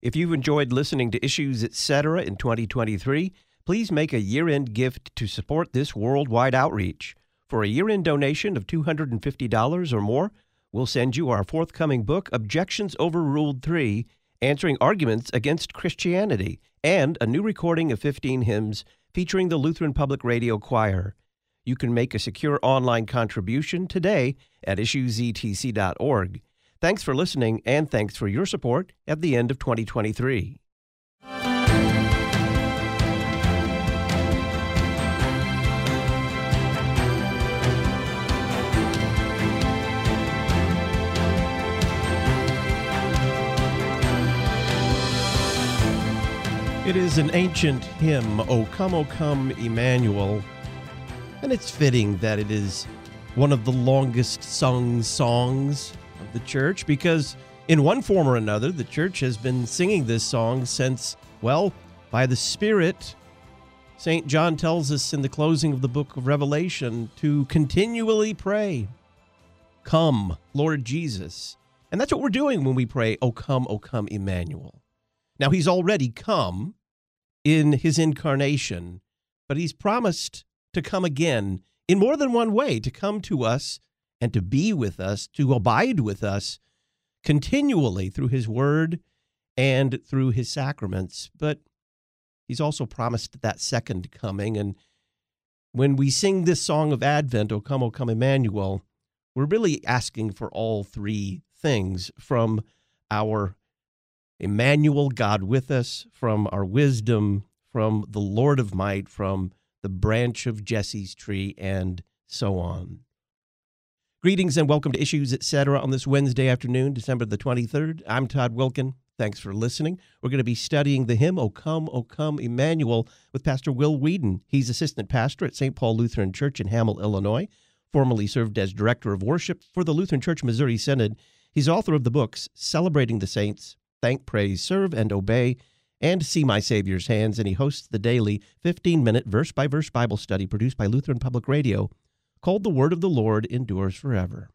If you've enjoyed listening to Issues Etc. in 2023, please make a year end gift to support this worldwide outreach. For a year end donation of $250 or more, we'll send you our forthcoming book, Objections Overruled 3 Answering Arguments Against Christianity, and a new recording of 15 hymns featuring the Lutheran Public Radio Choir. You can make a secure online contribution today at issuesetc.org. Thanks for listening, and thanks for your support at the end of 2023. It is an ancient hymn, O come, O come, Emmanuel, and it's fitting that it is one of the longest sung songs the church because, in one form or another, the church has been singing this song since, well, by the Spirit, St. John tells us in the closing of the book of Revelation to continually pray, Come, Lord Jesus. And that's what we're doing when we pray, O come, O come, Emmanuel. Now, he's already come in his incarnation, but he's promised to come again in more than one way, to come to us and to be with us, to abide with us continually through his word and through his sacraments. But he's also promised that second coming. And when we sing this song of Advent, O come, O come, Emmanuel, we're really asking for all three things from our Emmanuel, God with us, from our wisdom, from the Lord of might, from the branch of Jesse's tree, and so on. Greetings and welcome to Issues Etc. on this Wednesday afternoon, December the 23rd. I'm Todd Wilken. Thanks for listening. We're going to be studying the hymn, O Come, O Come, Emmanuel, with Pastor Will Weedon. He's assistant pastor at St. Paul Lutheran Church in Hamel, Illinois, formerly served as director of worship for the Lutheran Church Missouri Synod. He's author of the books Celebrating the Saints, Thank, Praise, Serve, and Obey, and See My Savior's Hands, and he hosts the daily 15 minute verse by verse Bible study produced by Lutheran Public Radio called The Word of the Lord Endures Forever.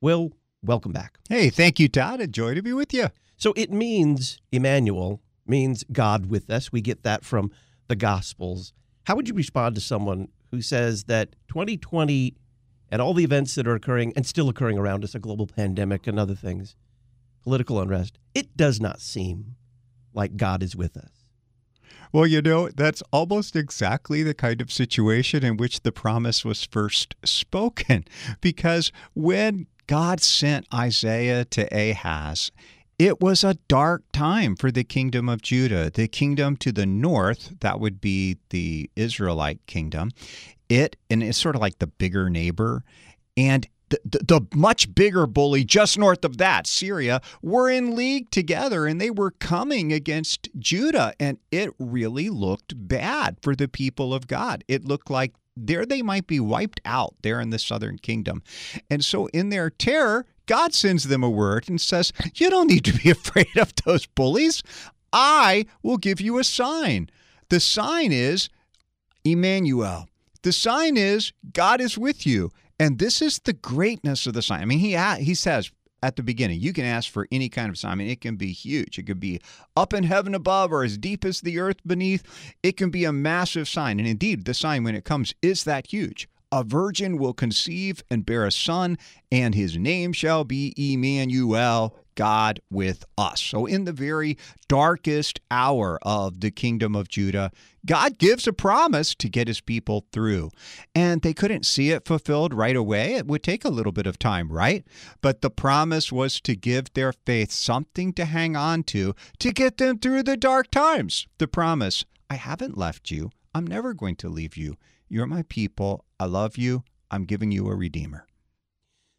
Will, welcome back. Hey, thank you, Todd. A joy to be with you. So it means, Emmanuel, means God with us. We get that from the Gospels. How would you respond to someone who says that 2020 and all the events that are occurring and still occurring around us, a global pandemic and other things, political unrest, it does not seem like God is with us. Well, you know, that's almost exactly the kind of situation in which the promise was first spoken. Because when God sent Isaiah to Ahaz, it was a dark time for the kingdom of Judah. The kingdom to the north, that would be the Israelite kingdom, it, and it's sort of like the bigger neighbor, and the, the, much bigger bully just north of that, Syria, were in league together and they were coming against Judah. And it really looked bad for the people of God. It looked like there they might be wiped out there in the southern kingdom. And so, in their terror, God sends them a word and says, You don't need to be afraid of those bullies. I will give you a sign. The sign is Emmanuel. The sign is God is with you. And this is the greatness of the sign. I mean, he he says at the beginning, you can ask for any kind of sign. I mean, it can be huge. It could be up in heaven above or as deep as the earth beneath. It can be a massive sign. And indeed, the sign when it comes is that huge. A virgin will conceive and bear a son, and his name shall be Emmanuel, God with us. So, in the very darkest hour of the kingdom of Judah, God gives a promise to get his people through. And they couldn't see it fulfilled right away. It would take a little bit of time, right? But the promise was to give their faith something to hang on to to get them through the dark times. The promise I haven't left you, I'm never going to leave you. You're my people. I love you. I'm giving you a redeemer.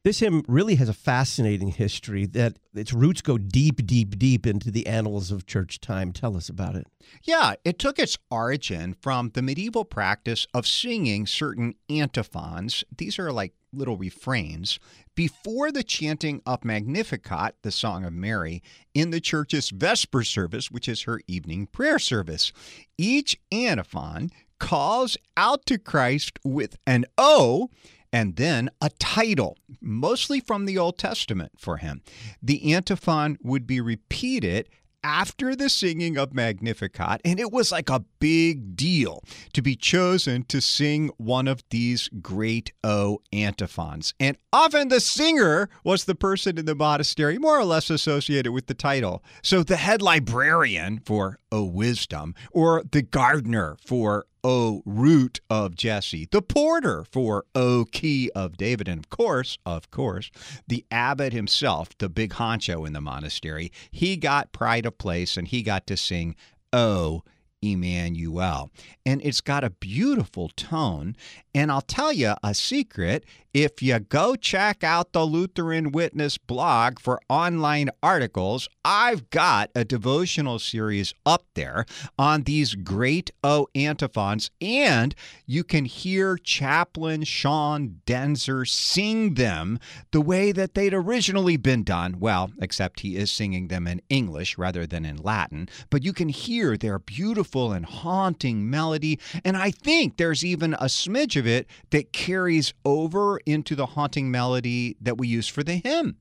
This hymn really has a fascinating history that its roots go deep, deep, deep into the annals of church time. Tell us about it. Yeah, it took its origin from the medieval practice of singing certain antiphons. These are like little refrains before the chanting of Magnificat, the Song of Mary, in the church's Vesper service, which is her evening prayer service. Each antiphon calls out to Christ with an O and then a title, mostly from the Old Testament for him. The antiphon would be repeated after the singing of Magnificat, and it was like a big deal to be chosen to sing one of these great O antiphons. And often the singer was the person in the monastery more or less associated with the title. So the head librarian for O wisdom, or the gardener for O root of Jesse, the porter for O key of David, and of course, of course, the abbot himself, the big honcho in the monastery, he got pride of place and he got to sing O Emmanuel. And it's got a beautiful tone. And I'll tell you a secret if you go check out the Lutheran Witness blog for online articles, I've got a devotional series up there on these great O antiphons, and you can hear Chaplain Sean Denzer sing them the way that they'd originally been done. Well, except he is singing them in English rather than in Latin, but you can hear their beautiful and haunting melody, and I think there's even a smidge of it that carries over into the haunting melody that we use for the hymn.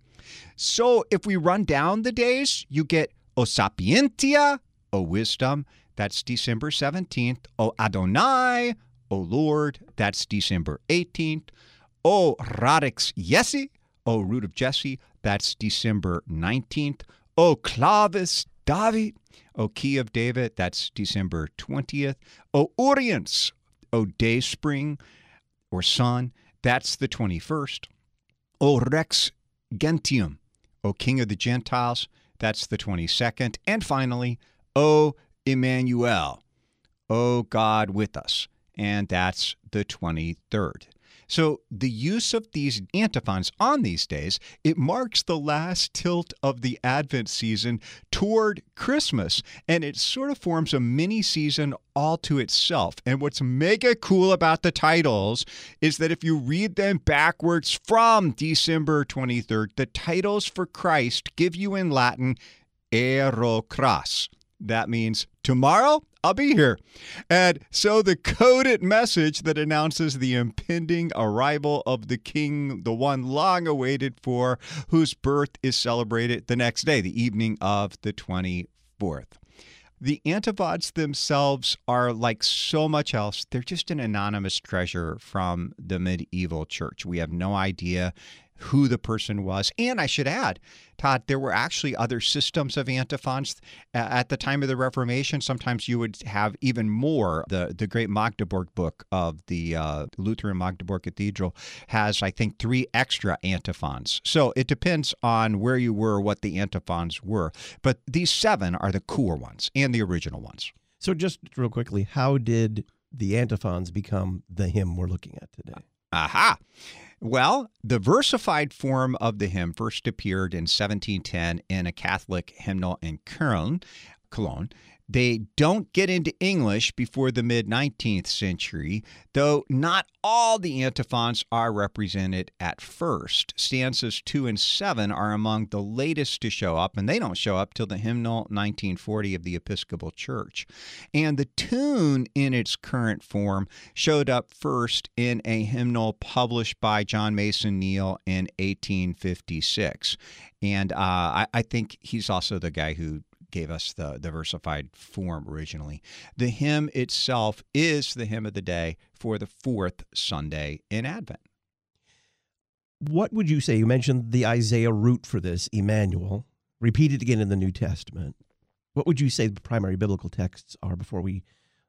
So if we run down the days, you get O Sapientia, O Wisdom, that's December 17th. O Adonai, O Lord, that's December 18th. O Radix Jesse, O Root of Jesse, that's December 19th. O Clavis David, O Key of David, that's December 20th. O Oriens, O Day Spring or Sun, that's the 21st. O Rex Gentium, O King of the Gentiles, that's the 22nd. And finally, O Emmanuel, O God with us, and that's the 23rd. So the use of these antiphons on these days, it marks the last tilt of the Advent season toward Christmas, and it sort of forms a mini season all to itself. And what's mega cool about the titles is that if you read them backwards from December 23rd, the titles for Christ give you in Latin ero cras. That means tomorrow I'll be here. And so the coded message that announces the impending arrival of the king, the one long awaited for, whose birth is celebrated the next day, the evening of the 24th. The antiphons themselves are like so much else. They're just an anonymous treasure from the medieval church. We have no idea who the person was. And I should add, Todd, there were actually other systems of antiphons at the time of the Reformation. Sometimes you would have even more. The the great Magdeburg book of the uh, Lutheran Magdeburg Cathedral has, I think, three extra antiphons. So it depends on where you were, what the antiphons were. But these seven are the core ones and the original ones. So just real quickly, how did the antiphons become the hymn we're looking at today? Aha. Well, the versified form of the hymn first appeared in 1710 in a Catholic hymnal in Köln, Cologne. They don't get into English before the mid 19th century, though not all the antiphons are represented at first. Stanzas 2 and 7 are among the latest to show up, and they don't show up till the hymnal 1940 of the Episcopal Church. And the tune in its current form showed up first in a hymnal published by John Mason Neale in 1856. And uh, I, I think he's also the guy who gave us the, diversified form originally. The hymn itself is the hymn of the day for the fourth Sunday in Advent. What would you say? You mentioned the Isaiah root for this, Emmanuel, repeated again in the New Testament. What would you say the primary biblical texts are before we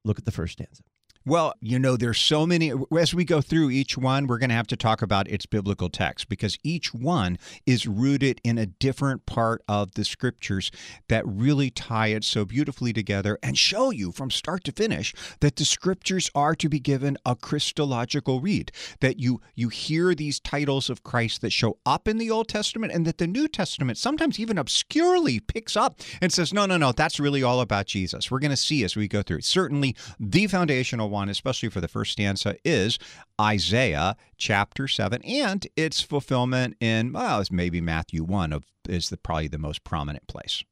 look at the first stanza? Well, you know, there's so many. As we go through each one, we're going to have to talk about its biblical text because each one is rooted in a different part of the scriptures that really tie it so beautifully together and show you from start to finish that the scriptures are to be given a Christological read. That you you hear these titles of Christ that show up in the Old Testament and that the New Testament sometimes even obscurely picks up and says, no, no, no, that's really all about Jesus. We're going to see as we go through. Certainly, the foundational one, especially for the first stanza, is Isaiah chapter 7 and its fulfillment in, well, it's maybe Matthew 1 of is the, probably the most prominent place.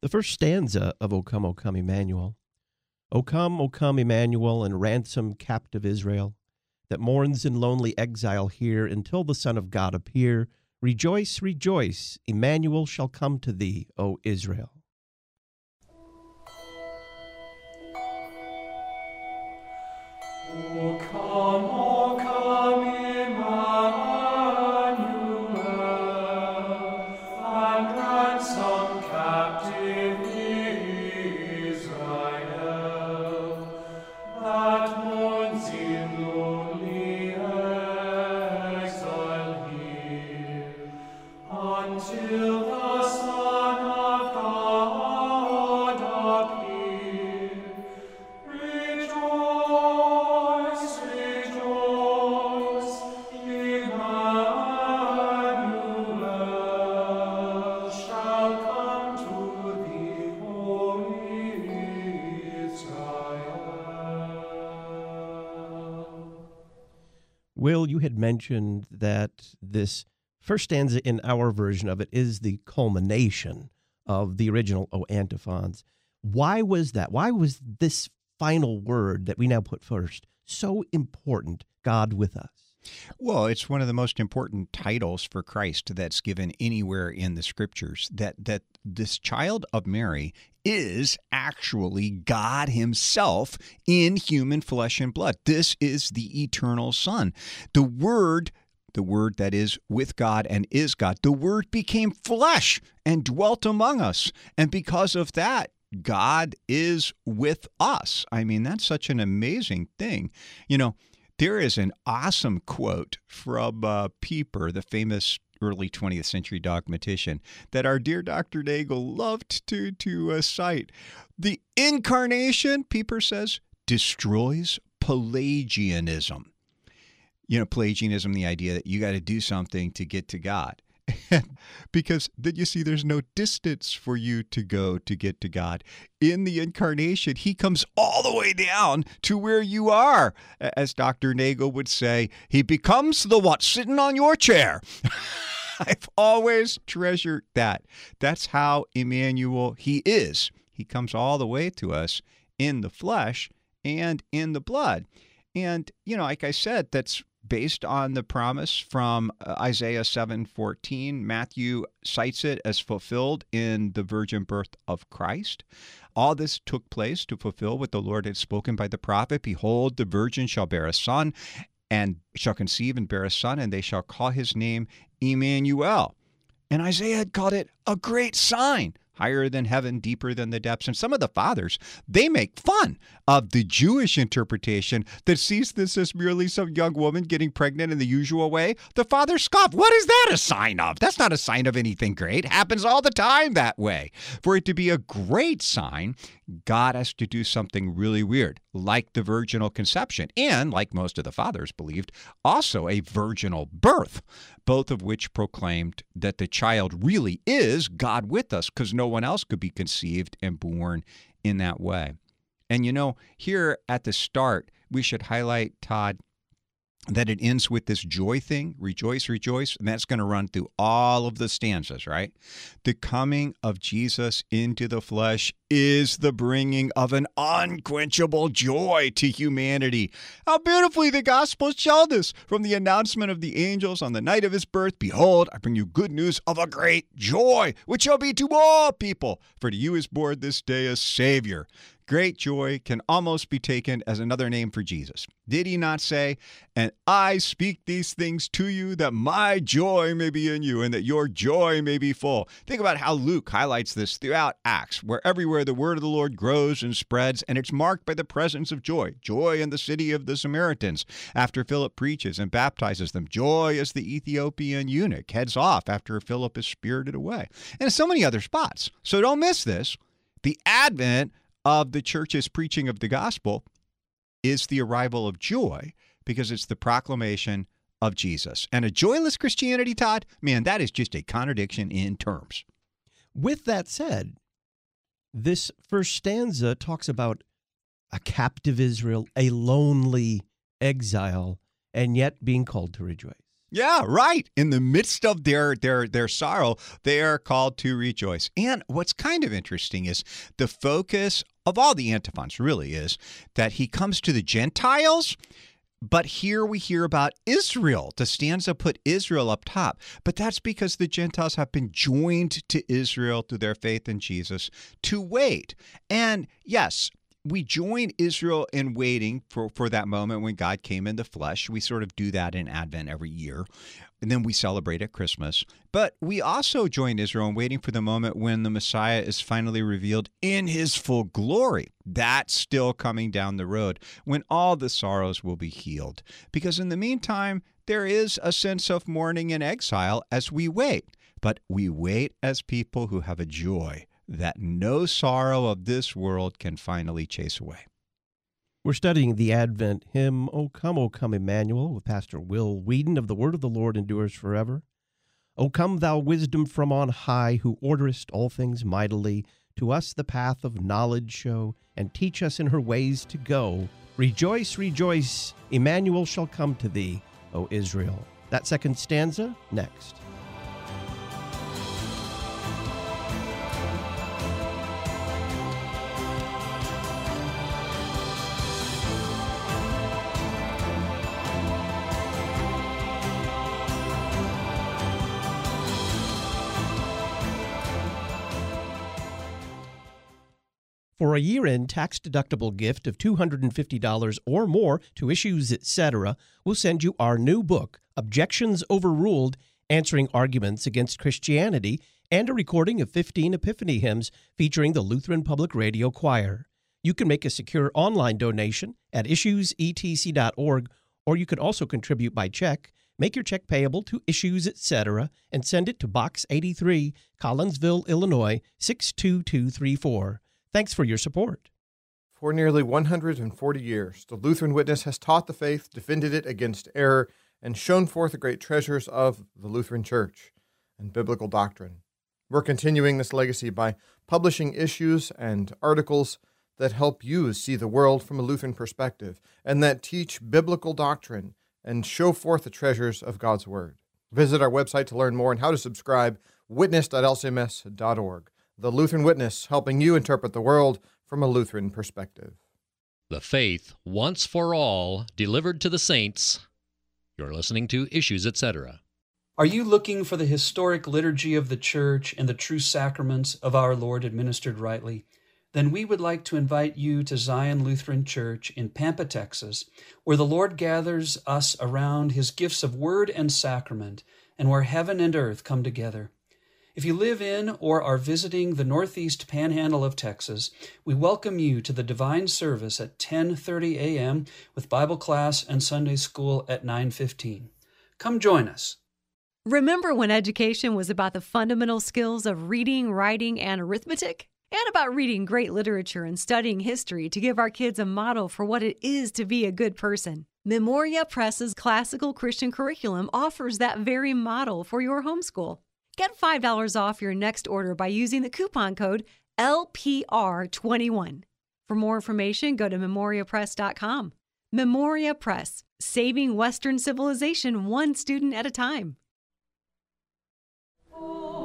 The first stanza of O Come, O Come, Emmanuel. O come, O come, Emmanuel, and ransom captive Israel, that mourns in lonely exile here until the Son of God appear. Rejoice, rejoice, Emmanuel shall come to thee, O Israel. Oh, come come. Will, you had mentioned that this first stanza in our version of it is the culmination of the original O antiphons. Why was that? Why was this final word that we now put first so important, God with us? Well, it's one of the most important titles for Christ that's given anywhere in the scriptures. That that this child of Mary is actually God himself in human flesh and blood. This is the eternal Son. The word the word that is with God and is God. The word became flesh and dwelt among us. And because of that, God is with us. I mean, that's such an amazing thing. You know, there is an awesome quote from uh, Pieper, the famous early 20th century dogmatician, that our dear Dr. Nagel loved to, to uh, cite. The incarnation, Pieper says, destroys Pelagianism. You know, Pelagianism, the idea that you got to do something to get to God. because then you see there's no distance for you to go to get to God. In the incarnation, he comes all the way down to where you are. As Dr. Nagel would say, he becomes the what sitting on your chair. I've always treasured that. That's how Emmanuel he is. He comes all the way to us in the flesh and in the blood. And you know, like I said, that's based on the promise from uh, Isaiah 7:14. Matthew cites it as fulfilled in the virgin birth of Christ. All this took place to fulfill what the Lord had spoken by the prophet, behold the virgin shall bear a son and shall conceive and bear a son and they shall call his name Emmanuel. And Isaiah had called it a great sign higher than heaven, deeper than the depths. And some of the fathers, they make fun of the Jewish interpretation that sees this as merely some young woman getting pregnant in the usual way. The fathers scoff. What is that a sign of? That's not a sign of anything great. It happens all the time that way. For it to be a great sign, God has to do something really weird, like the virginal conception, and like most of the fathers believed, also a virginal birth, both of which proclaimed that the child really is God with us because no one else could be conceived and born in that way. And you know, here at the start, we should highlight, Todd, that it ends with this joy thing rejoice, rejoice. And that's going to run through all of the stanzas, right? The coming of Jesus into the flesh is the bringing of an unquenchable joy to humanity. How beautifully the Gospels show this from the announcement of the angels on the night of his birth Behold, I bring you good news of a great joy, which shall be to all people. For to you is born this day a Savior Great joy can almost be taken as another name for Jesus. Did he not say, And I speak these things to you that my joy may be in you and that your joy may be full? Think about how Luke highlights this throughout Acts, where everywhere the word of the Lord grows and spreads, and it's marked by the presence of joy. Joy in the city of the Samaritans after Philip preaches and baptizes them. Joy as the Ethiopian eunuch heads off after Philip is spirited away. And so many other spots. So don't miss this. The advent of the church's preaching of the gospel is the arrival of joy because it's the proclamation of Jesus. And a joyless Christianity, Todd, man, that is just a contradiction in terms. With that said, this first stanza talks about a captive Israel, a lonely exile, and yet being called to rejoice. Yeah, right. In the midst of their their their sorrow, they are called to rejoice. And what's kind of interesting is the focus of all the antiphons really is that he comes to the Gentiles. But here we hear about Israel. The stanza put Israel up top. But that's because the Gentiles have been joined to Israel through their faith in Jesus to wait. And yes, we join Israel in waiting for, for that moment when God came in the flesh. We sort of do that in Advent every year. And then we celebrate at Christmas. But we also join Israel in waiting for the moment when the Messiah is finally revealed in his full glory. That's still coming down the road when all the sorrows will be healed. Because in the meantime, there is a sense of mourning and exile as we wait. But we wait as people who have a joy that no sorrow of this world can finally chase away. We're studying the Advent hymn, O Come, O Come, Emmanuel, with Pastor Will Weedon of the Word of the Lord Endures Forever. O come, thou wisdom from on high, who orderest all things mightily, to us the path of knowledge show, and teach us in her ways to go. Rejoice, rejoice, Emmanuel shall come to thee. O Israel. That second stanza next. For a year end tax deductible gift of $250 or more to Issues Etc., we'll send you our new book, Objections Overruled Answering Arguments Against Christianity, and a recording of 15 Epiphany hymns featuring the Lutheran Public Radio Choir. You can make a secure online donation at issuesetc.org, or you can also contribute by check. Make your check payable to Issues Etc. and send it to Box 83, Collinsville, Illinois 62234. Thanks for your support. For nearly 140 years, the Lutheran Witness has taught the faith, defended it against error, and shown forth the great treasures of the Lutheran Church and biblical doctrine. We're continuing this legacy by publishing issues and articles that help you see the world from a Lutheran perspective and that teach biblical doctrine and show forth the treasures of God's Word. Visit our website to learn more and how to subscribe, witness.lcms.org the Lutheran Witness, helping you interpret the world from a Lutheran perspective. The Faith Once for All, delivered to the saints. You're listening to Issues, etc. Are you looking for the historic liturgy of the Church and the true sacraments of our Lord administered rightly? Then we would like to invite you to Zion Lutheran Church in Pampa, Texas, where the Lord gathers us around his gifts of word and sacrament, and where heaven and earth come together. If you live in or are visiting the northeast panhandle of Texas, we welcome you to the divine service at 10:30 a.m. with Bible class and Sunday school at 9:15. Come join us. Remember when education was about the fundamental skills of reading, writing, and arithmetic? And about reading great literature and studying history to give our kids a model for what it is to be a good person. Memoria Press's classical Christian curriculum offers that very model for your homeschool. Get $5 off your next order by using the coupon code LPR21. For more information, go to memoriapress.com. Memoria Press, saving Western civilization one student at a time. The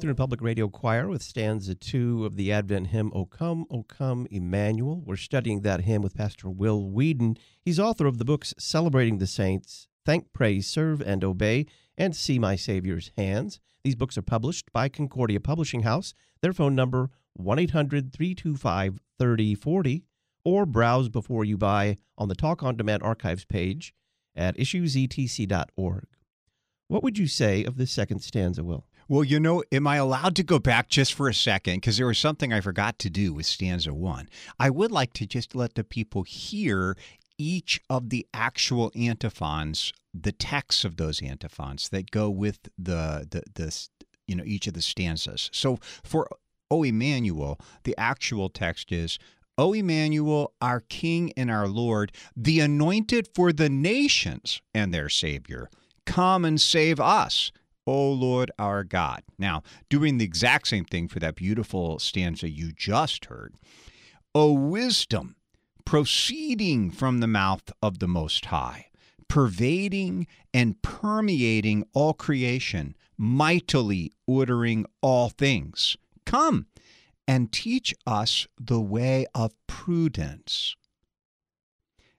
Lutheran Public Radio Choir with stanza two of the Advent hymn, O Come, O Come, Emmanuel. We're studying that hymn with Pastor Will Weedon. He's author of the books Celebrating the Saints, Thank, Praise, Serve, and Obey, and See My Savior's Hands. These books are published by Concordia Publishing House. Their phone number, 1 800 325 3040, or browse before you buy on the Talk on Demand archives page at issuesetc.org. What would you say of this second stanza, Will? Well, you know, am I allowed to go back just for a second? Because there was something I forgot to do with stanza one. I would like to just let the people hear each of the actual antiphons, the texts of those antiphons that go with the the the you know each of the stanzas. So for O Emmanuel, the actual text is O Emmanuel, our King and our Lord, the anointed for the nations and their Savior, come and save us. O Lord our God. Now, doing the exact same thing for that beautiful stanza you just heard. O wisdom, proceeding from the mouth of the Most High, pervading and permeating all creation, mightily ordering all things. Come and teach us the way of prudence.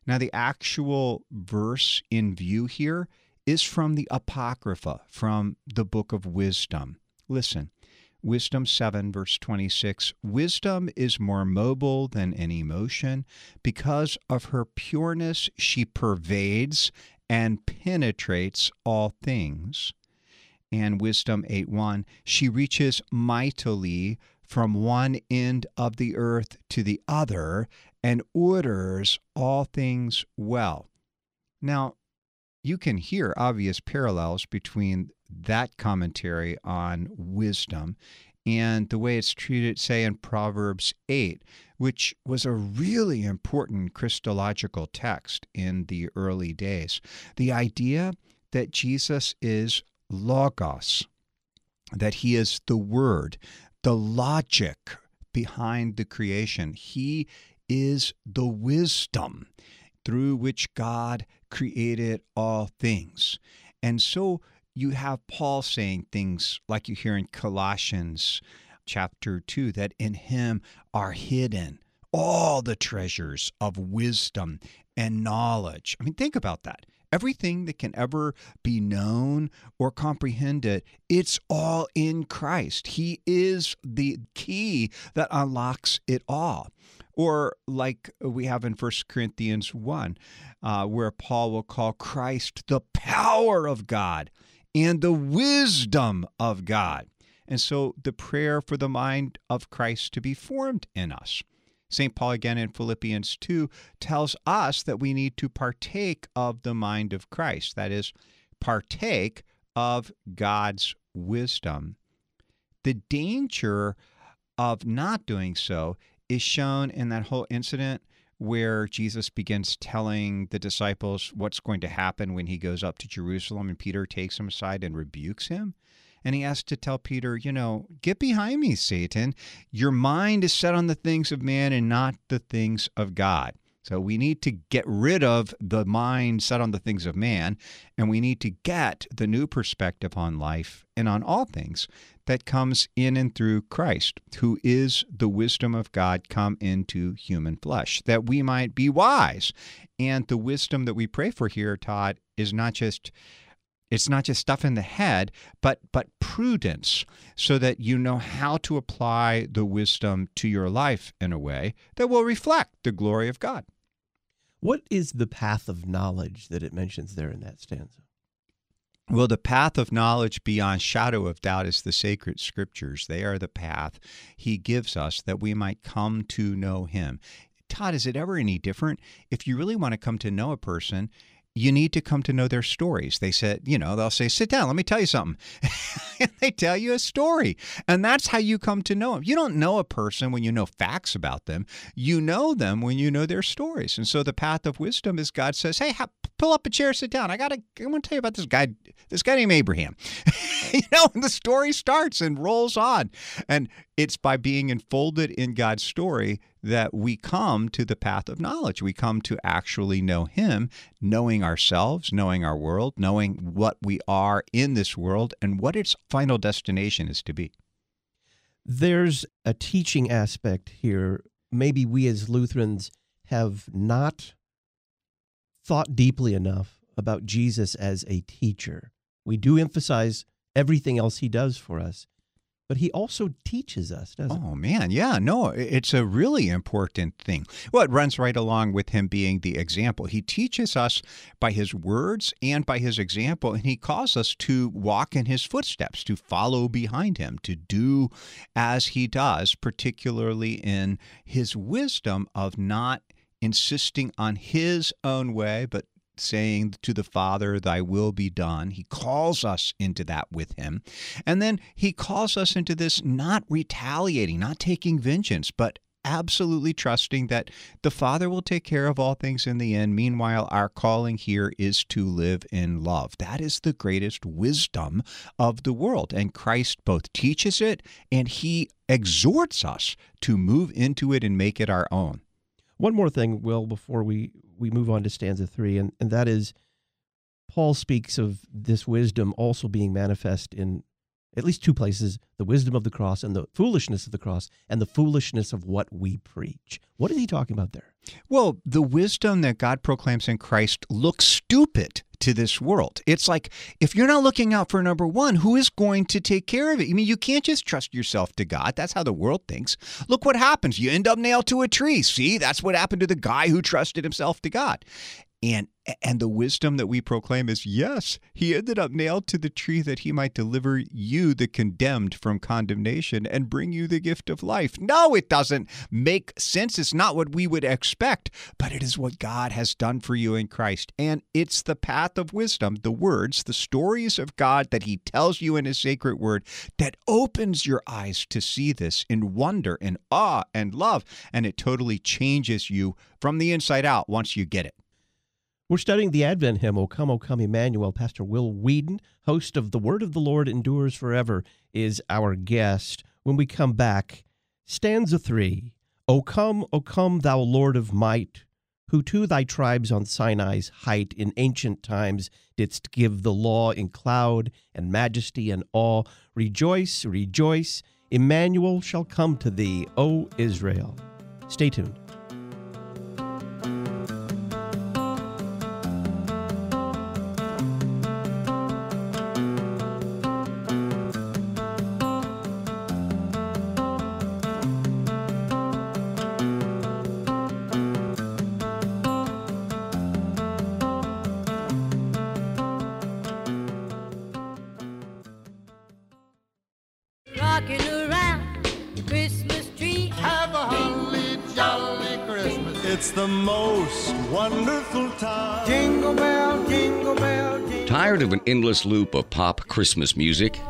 Now, the actual verse in view here is from the Apocrypha, from the book of wisdom. Listen, Wisdom 7, verse 26 Wisdom is more mobile than any motion. Because of her pureness, she pervades and penetrates all things. And Wisdom 8 1, she reaches mightily from one end of the earth to the other and orders all things well. Now, you can hear obvious parallels between that commentary on wisdom and the way it's treated, say, in Proverbs 8, which was a really important Christological text in the early days. The idea that Jesus is Logos, that he is the Word, the logic behind the creation. He is the wisdom through which God created all things. And so you have Paul saying things like you hear in Colossians chapter 2 that in him are hidden all the treasures of wisdom and knowledge. I mean, think about that. Everything that can ever be known or comprehended, it's all in Christ. He is the key that unlocks it all. Or, like we have in 1 Corinthians 1, uh, where Paul will call Christ the power of God and the wisdom of God. And so the prayer for the mind of Christ to be formed in us. St. Paul, again in Philippians 2, tells us that we need to partake of the mind of Christ. That is, partake of God's wisdom. The danger of not doing so is shown in that whole incident where Jesus begins telling the disciples what's going to happen when he goes up to Jerusalem, and Peter takes him aside and rebukes him. And he has to tell Peter, you know, get behind me, Satan. Your mind is set on the things of man and not the things of God. So we need to get rid of the mind set on the things of man, and we need to get the new perspective on life and on all things that comes in and through Christ, who is the wisdom of God come into human flesh, that we might be wise. And the wisdom that we pray for here, Todd, is not just it's not just stuff in the head, but but prudence, so that you know how to apply the wisdom to your life in a way that will reflect the glory of God. What is the path of knowledge that it mentions there in that stanza? Well, the path of knowledge beyond shadow of doubt is the sacred scriptures. They are the path he gives us that we might come to know him. Todd, is it ever any different? If you really want to come to know a person, you need to come to know their stories. They said, you know, they'll say, sit down, let me tell you something. they tell you a story. And that's how you come to know them. You don't know a person when you know facts about them. You know them when you know their stories. And so the path of wisdom is God says, hey, pull up a chair, sit down. I got to, I want to tell you about this guy, this guy named Abraham. you know, and the story starts and rolls on. And it's by being enfolded in God's story that we come to the path of knowledge. We come to actually know Him, knowing ourselves, knowing our world, knowing what we are in this world, and what its final destination is to be. There's a teaching aspect here. Maybe we as Lutherans have not thought deeply enough about Jesus as a teacher. We do emphasize everything else he does for us, but he also teaches us, doesn't oh, man. Yeah. No, it's a really important thing. Well, it runs right along with him being the example. He teaches us by his words and by his example, and he calls us to walk in his footsteps, to follow behind him, to do as he does, particularly in his wisdom of not insisting on his own way, but saying to the Father, Thy will be done. He calls us into that with Him. And then He calls us into this not retaliating, not taking vengeance, but absolutely trusting that the Father will take care of all things in the end. Meanwhile, our calling here is to live in love. That is the greatest wisdom of the world. And Christ both teaches it and He exhorts us to move into it and make it our own. One more thing, Will, before we, we move on to stanza three, and, and that is Paul speaks of this wisdom also being manifest in at least two places the wisdom of the cross and the foolishness of the cross and the foolishness of what we preach. What is he talking about there? Well, the wisdom that God proclaims in Christ looks stupid to this world. It's like if you're not looking out for number one, who is going to take care of it? I mean, you can't just trust yourself to God. That's how the world thinks. Look what happens. You end up nailed to a tree. See, that's what happened to the guy who trusted himself to God. And and the wisdom that we proclaim is yes, he ended up nailed to the tree that he might deliver you, the condemned, from condemnation and bring you the gift of life. No, it doesn't make sense. It's not what we would expect, but it is what God has done for you in Christ. And it's the path of wisdom, the words, the stories of God that he tells you in his sacred word that opens your eyes to see this in wonder and awe and love. And it totally changes you from the inside out once you get it. We're studying the Advent hymn, O Come, O Come, Emmanuel. Pastor Will Weedon, host of The Word of the Lord Endures Forever, is our guest. When we come back, stanza three O come, O come, thou Lord of might, who to thy tribes on Sinai's height in ancient times didst give the law in cloud and majesty and awe. Rejoice, rejoice, Emmanuel shall come to thee, O Israel. Stay tuned. Of an endless loop of pop Christmas music?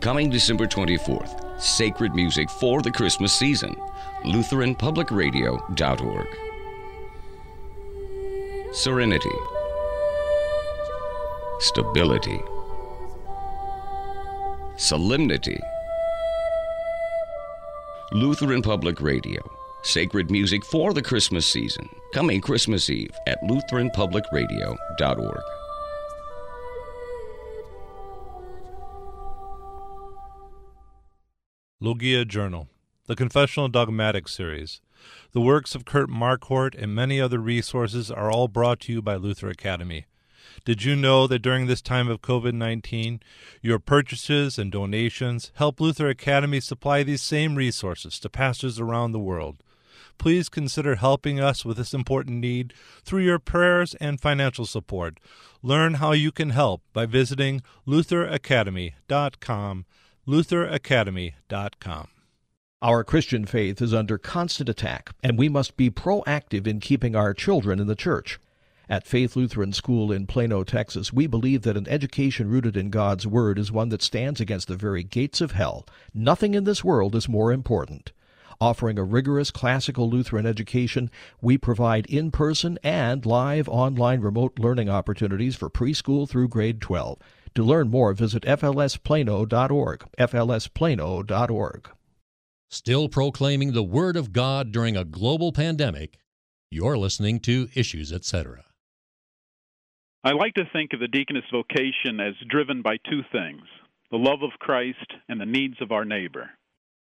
Coming December 24th, sacred music for the Christmas season. LutheranPublicRadio.org. Serenity. Stability. Solemnity. Lutheran Public Radio. Sacred music for the Christmas season. Coming Christmas Eve at LutheranPublicRadio.org. Logia Journal, the Confessional Dogmatic Series. The works of Kurt Marquart and many other resources are all brought to you by Luther Academy. Did you know that during this time of COVID 19, your purchases and donations help Luther Academy supply these same resources to pastors around the world? Please consider helping us with this important need through your prayers and financial support. Learn how you can help by visiting lutheracademy.com lutheracademy.com. Our Christian faith is under constant attack, and we must be proactive in keeping our children in the church. At Faith Lutheran School in Plano, Texas, we believe that an education rooted in God's Word is one that stands against the very gates of hell. Nothing in this world is more important. Offering a rigorous classical Lutheran education, we provide in person and live online remote learning opportunities for preschool through grade 12. To learn more, visit flsplano.org. flsplano.org. Still proclaiming the Word of God during a global pandemic, you're listening to Issues, etc. I like to think of the deaconess vocation as driven by two things the love of Christ and the needs of our neighbor.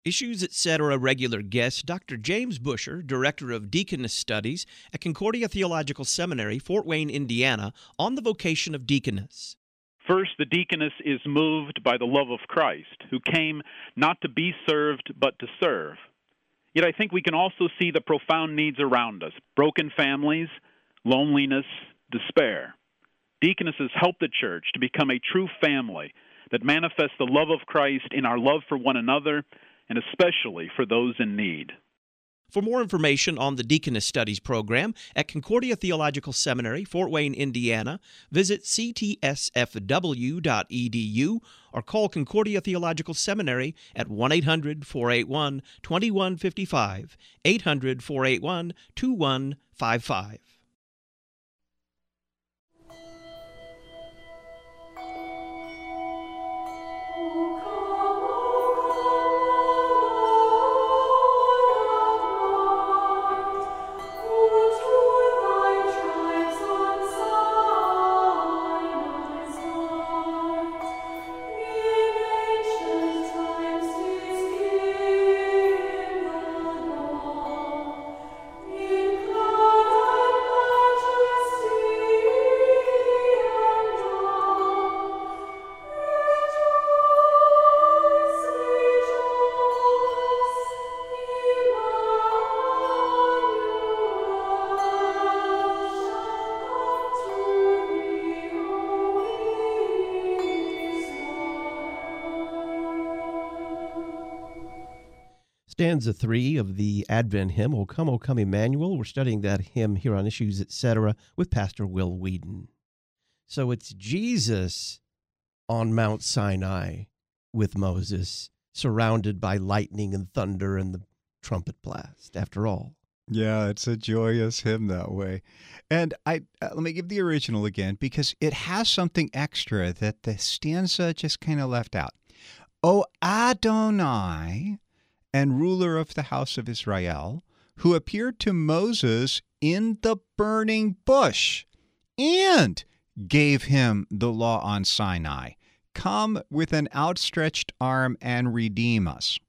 Issues Etc. regular guest Dr. James Bushur, Director of Deaconess Studies at Concordia Theological Seminary, Fort Wayne, Indiana, on the vocation of deaconess. First, the deaconess is moved by the love of Christ, who came not to be served, but to serve. Yet I think we can also see the profound needs around us broken families, loneliness, despair. Deaconesses help the church to become a true family that manifests the love of Christ in our love for one another and especially for those in need. For more information on the Deaconess Studies program at Concordia Theological Seminary, Fort Wayne, Indiana, visit ctsfw.edu or call Concordia Theological Seminary at 1 800 481 2155, 800 481 2155. Stanza three of the Advent hymn, O Come, O Come Emmanuel. We're studying that hymn here on Issues, etc., with Pastor Will Weedon. So it's Jesus on Mount Sinai with Moses, surrounded by lightning and thunder and the trumpet blast, after all. Yeah, it's a joyous hymn that way. And I uh, let me give the original again because it has something extra that the stanza just kind of left out. O Adonai, and ruler of the house of Israel, who appeared to Moses in the burning bush and gave him the law on Sinai. Come with an outstretched arm and redeem us.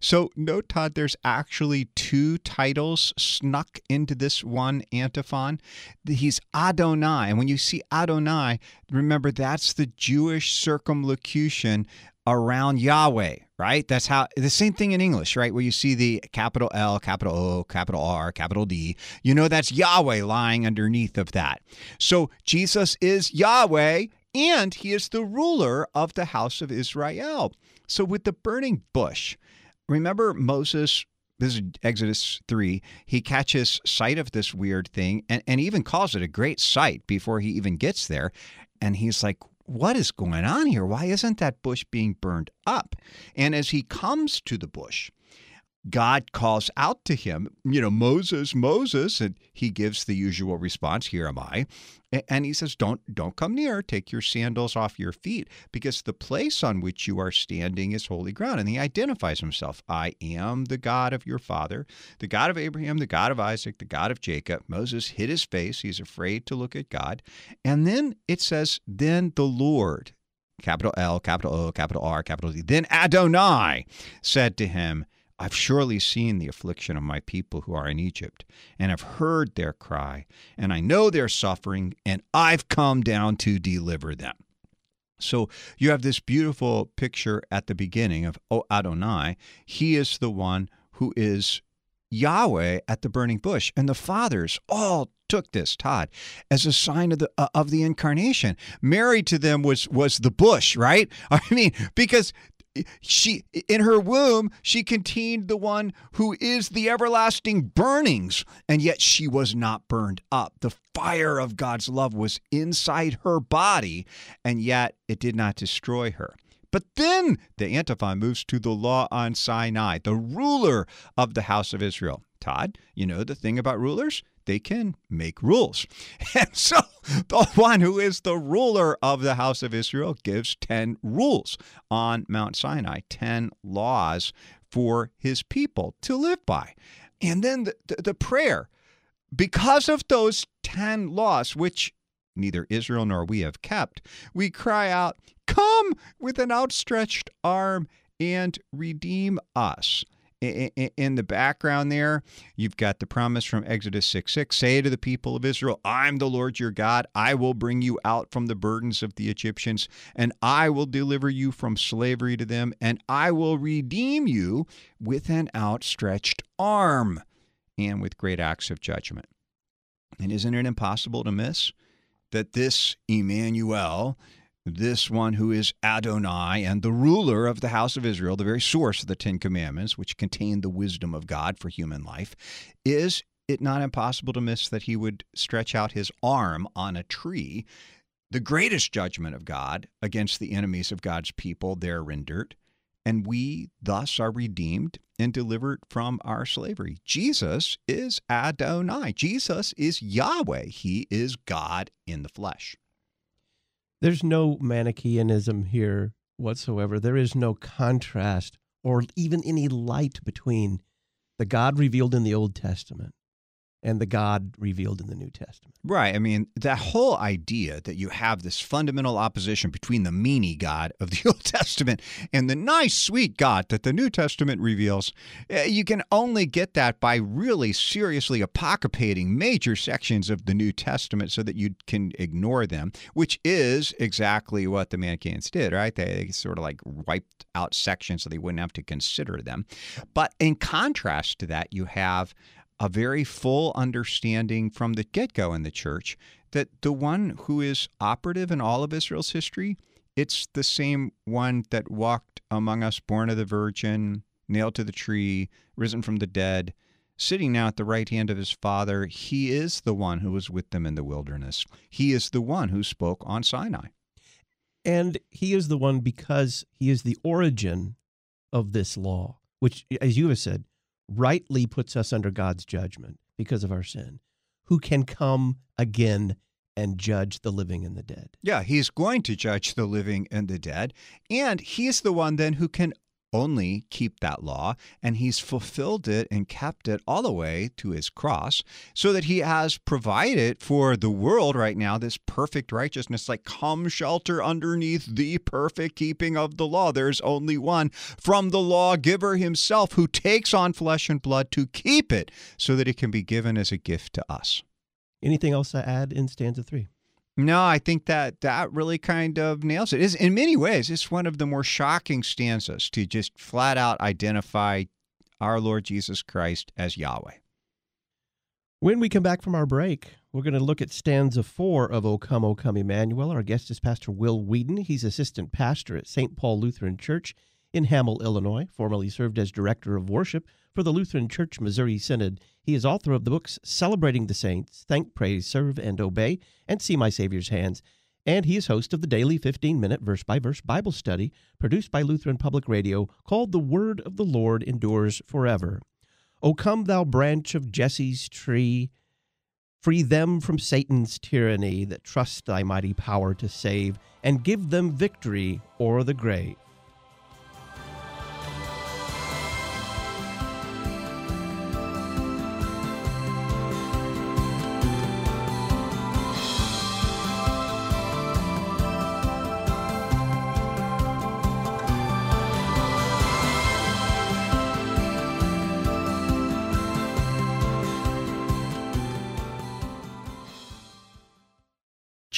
So, note, Todd, there's actually two titles snuck into this one antiphon. He's Adonai. And when you see Adonai, remember that's the Jewish circumlocution around Yahweh, right? That's how the same thing in English, right? Where you see the capital L, capital O, capital R, capital D. You know that's Yahweh lying underneath of that. So Jesus is Yahweh and he is the ruler of the house of Israel. So with the burning bush, remember Moses this is Exodus 3. He catches sight of this weird thing and, and even calls it a great sight before he even gets there. And he's like, what is going on here? Why isn't that bush being burned up? And as he comes to the bush, God calls out to him, you know, Moses, Moses, and he gives the usual response, "Here am I." And he says, "Don't don't come near. Take your sandals off your feet, because the place on which you are standing is holy ground." And he identifies himself, "I am the God of your father, the God of Abraham, the God of Isaac, the God of Jacob." Moses hid his face; he's afraid to look at God. And then it says, "Then the Lord." Capital L, capital O, capital R, capital D. Then Adonai said to him, I've surely seen the affliction of my people who are in Egypt, and have heard their cry, and I know their suffering, and I've come down to deliver them. So you have this beautiful picture at the beginning of O Adonai. He is the one who is Yahweh at the burning bush, and the fathers all took this Todd as a sign of the uh, of the incarnation. Mary to them was was the bush, right? I mean, because she in her womb she contained the one who is the everlasting burnings and yet she was not burned up. The fire of god's love was inside her body and yet it did not destroy her but then the antiphon moves to the law on sinai the ruler of the house of israel todd you know the thing about rulers they can make rules. And so the one who is the ruler of the house of Israel gives 10 rules on Mount Sinai, 10 laws for his people to live by. And then the, the, the prayer, because of those 10 laws, which neither Israel nor we have kept, we cry out, Come with an outstretched arm and redeem us in the background there, you've got the promise from Exodus 6 6 Say to the people of Israel, I'm the Lord your God. I will bring you out from the burdens of the Egyptians, and I will deliver you from slavery to them, and I will redeem you with an outstretched arm and with great acts of judgment. And isn't it impossible to miss that this Emmanuel this one who is Adonai and the ruler of the house of Israel, the very source of the Ten Commandments, which contain the wisdom of God for human life, is it not impossible to miss that he would stretch out his arm on a tree, the greatest judgment of God against the enemies of God's people there rendered, and we thus are redeemed and delivered from our slavery. Jesus is Adonai. Jesus is Yahweh. He is God in the flesh. There's no Manichaeanism here whatsoever. There is no contrast or even any light between the God revealed in the Old Testament and the God revealed in the New Testament. Right. I mean, that whole idea that you have this fundamental opposition between the meanie God of the Old Testament and the nice, sweet God that the New Testament reveals, eh, you can only get that by really seriously apocapating major sections of the New Testament so that you can ignore them, which is exactly what the Manichaeans did, right? They sort of like wiped out sections so they wouldn't have to consider them. But in contrast to that, you have a very full understanding from the get go in the church that the one who is operative in all of Israel's history, it's the same one that walked among us, born of the Virgin, nailed to the tree, risen from the dead, sitting now at the right hand of his Father. He is the one who was with them in the wilderness. He is the one who spoke on Sinai. And he is the one because he is the origin of this law, which, as you have said, rightly puts us under God's judgment because of our sin, who can come again and judge the living and the dead. Yeah, he's going to judge the living and the dead. And he's the one then who can only keep that law, and he's fulfilled it and kept it all the way to his cross, so that he has provided for the world right now this perfect righteousness, like come shelter underneath the perfect keeping of the law. There's only one from the lawgiver himself who takes on flesh and blood to keep it, so that it can be given as a gift to us. Anything else to add in stanza three? No, I think that that really kind of nails. It's, in many ways, it's one of the more shocking stanzas to just flat out identify our Lord Jesus Christ as Yahweh. When we come back from our break, we're going to look at stanza four of O Come, O Come Emmanuel. Our guest is Pastor Will Weedon. He's assistant pastor at St. Paul Lutheran Church in Hamel, Illinois, formerly served as director of worship for the Lutheran Church Missouri Synod. He is author of the books Celebrating the Saints, Thank, Praise, Serve, and Obey, and See My Savior's Hands. And he is host of the daily 15 minute verse by verse Bible study produced by Lutheran Public Radio called The Word of the Lord Endures Forever. O come, thou branch of Jesse's tree, free them from Satan's tyranny that trust thy mighty power to save, and give them victory o'er the grave.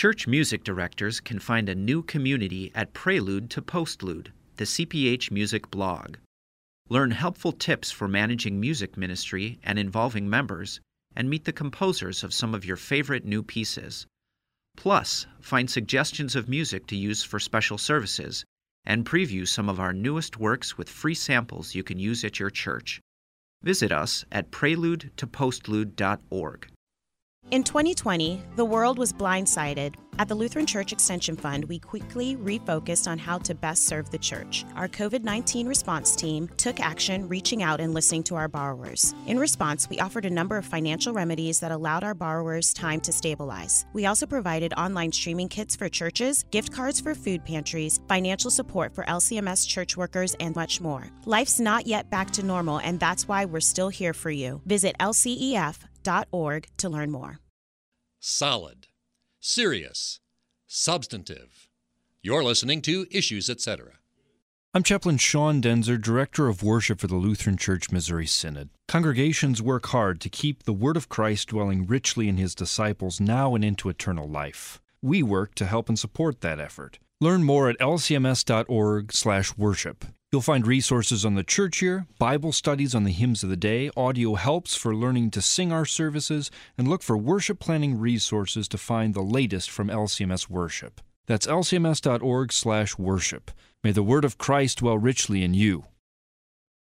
Church music directors can find a new community at Prelude to Postlude, the CPH Music blog. Learn helpful tips for managing music ministry and involving members, and meet the composers of some of your favorite new pieces. Plus, find suggestions of music to use for special services and preview some of our newest works with free samples you can use at your church. Visit us at preludetopostlude.org. In 2020, the world was blindsided. At the Lutheran Church Extension Fund, we quickly refocused on how to best serve the church. Our COVID 19 response team took action, reaching out and listening to our borrowers. In response, we offered a number of financial remedies that allowed our borrowers time to stabilize. We also provided online streaming kits for churches, gift cards for food pantries, financial support for LCMS church workers, and much more. Life's not yet back to normal, and that's why we're still here for you. Visit lcef.org to learn more solid, serious, substantive. You're listening to Issues, etc. I'm Chaplain Sean Daenzer, Director of Worship for the Lutheran Church Missouri Synod. Congregations work hard to keep the Word of Christ dwelling richly in His disciples now and into eternal life. We work to help and support that effort. Learn more at lcms.org/worship. You'll find resources on the church year, Bible studies on the hymns of the day, audio helps for learning to sing our services, and look for worship planning resources to find the latest from LCMS worship. That's lcms.org/worship. May the word of Christ dwell richly in you.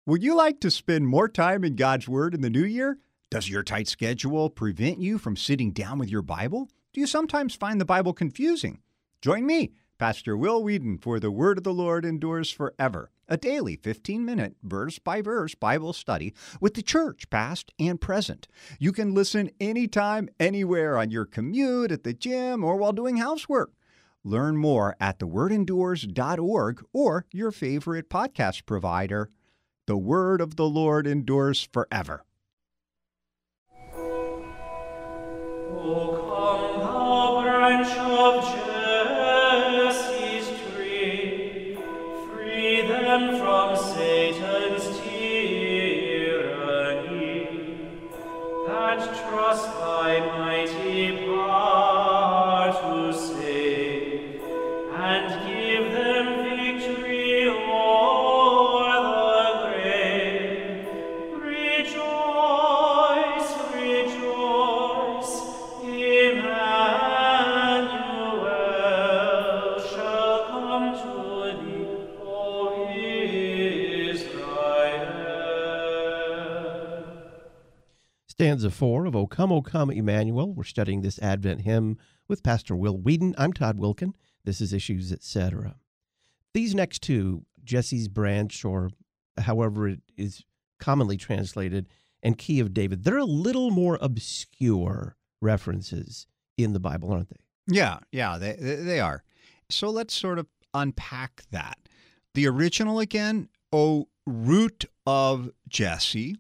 Would you like to spend more time in God's Word in the new year? Does your tight schedule prevent you from sitting down with your Bible? Do you sometimes find the Bible confusing? Join me, Pastor Will Weedon, for the Word of the Lord endures forever a daily 15 minute verse by verse Bible study with the church, past and present. You can listen anytime, anywhere on your commute, at the gym, or while doing housework. Learn more at thewordendures.org or your favorite podcast provider. The word of the Lord endures forever. O come, thou branch of stanza four of O Come, O Come, Emmanuel. We're studying this Advent hymn with Pastor Will Weedon. I'm Todd Wilken. This is Issues, etc. These next two, Jesse's branch, or however it is commonly translated, and Key of David, they're a little more obscure references in the Bible, aren't they? Yeah, yeah, they they are. So let's sort of unpack that. The original again, O root of Jesse,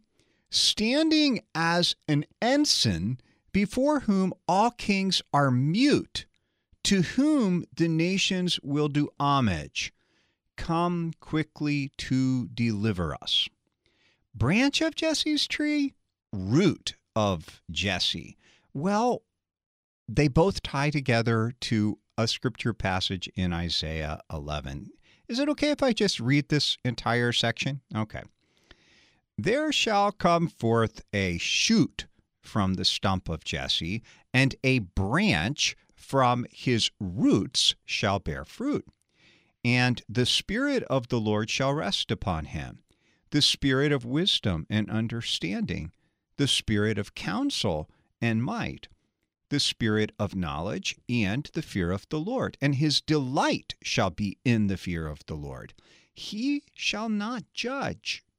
standing as an ensign before whom all kings are mute, to whom the nations will do homage. Come quickly to deliver us. Branch of Jesse's tree, root of Jesse. Well, they both tie together to a scripture passage in Isaiah 11. Is it okay if I just read this entire section? Okay. There shall come forth a shoot from the stump of Jesse, and a branch from his roots shall bear fruit. And the Spirit of the Lord shall rest upon him the Spirit of wisdom and understanding, the Spirit of counsel and might, the Spirit of knowledge and the fear of the Lord. And his delight shall be in the fear of the Lord. He shall not judge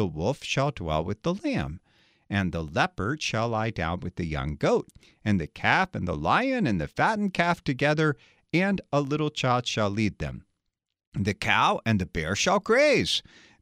The wolf shall dwell with the lamb, and the leopard shall lie down with the young goat, and the calf and the lion and the fattened calf together, and a little child shall lead them. The cow and the bear shall graze.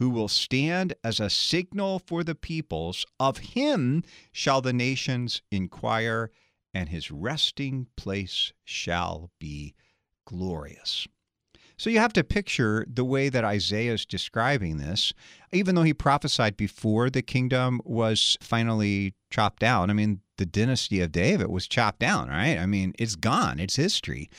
who will stand as a signal for the peoples. Of him shall the nations inquire, and his resting place shall be glorious. So you have to picture the way that Isaiah is describing this, even though he prophesied before the kingdom was finally chopped down. I mean, the dynasty of David was chopped down, right? I mean, it's gone, it's history.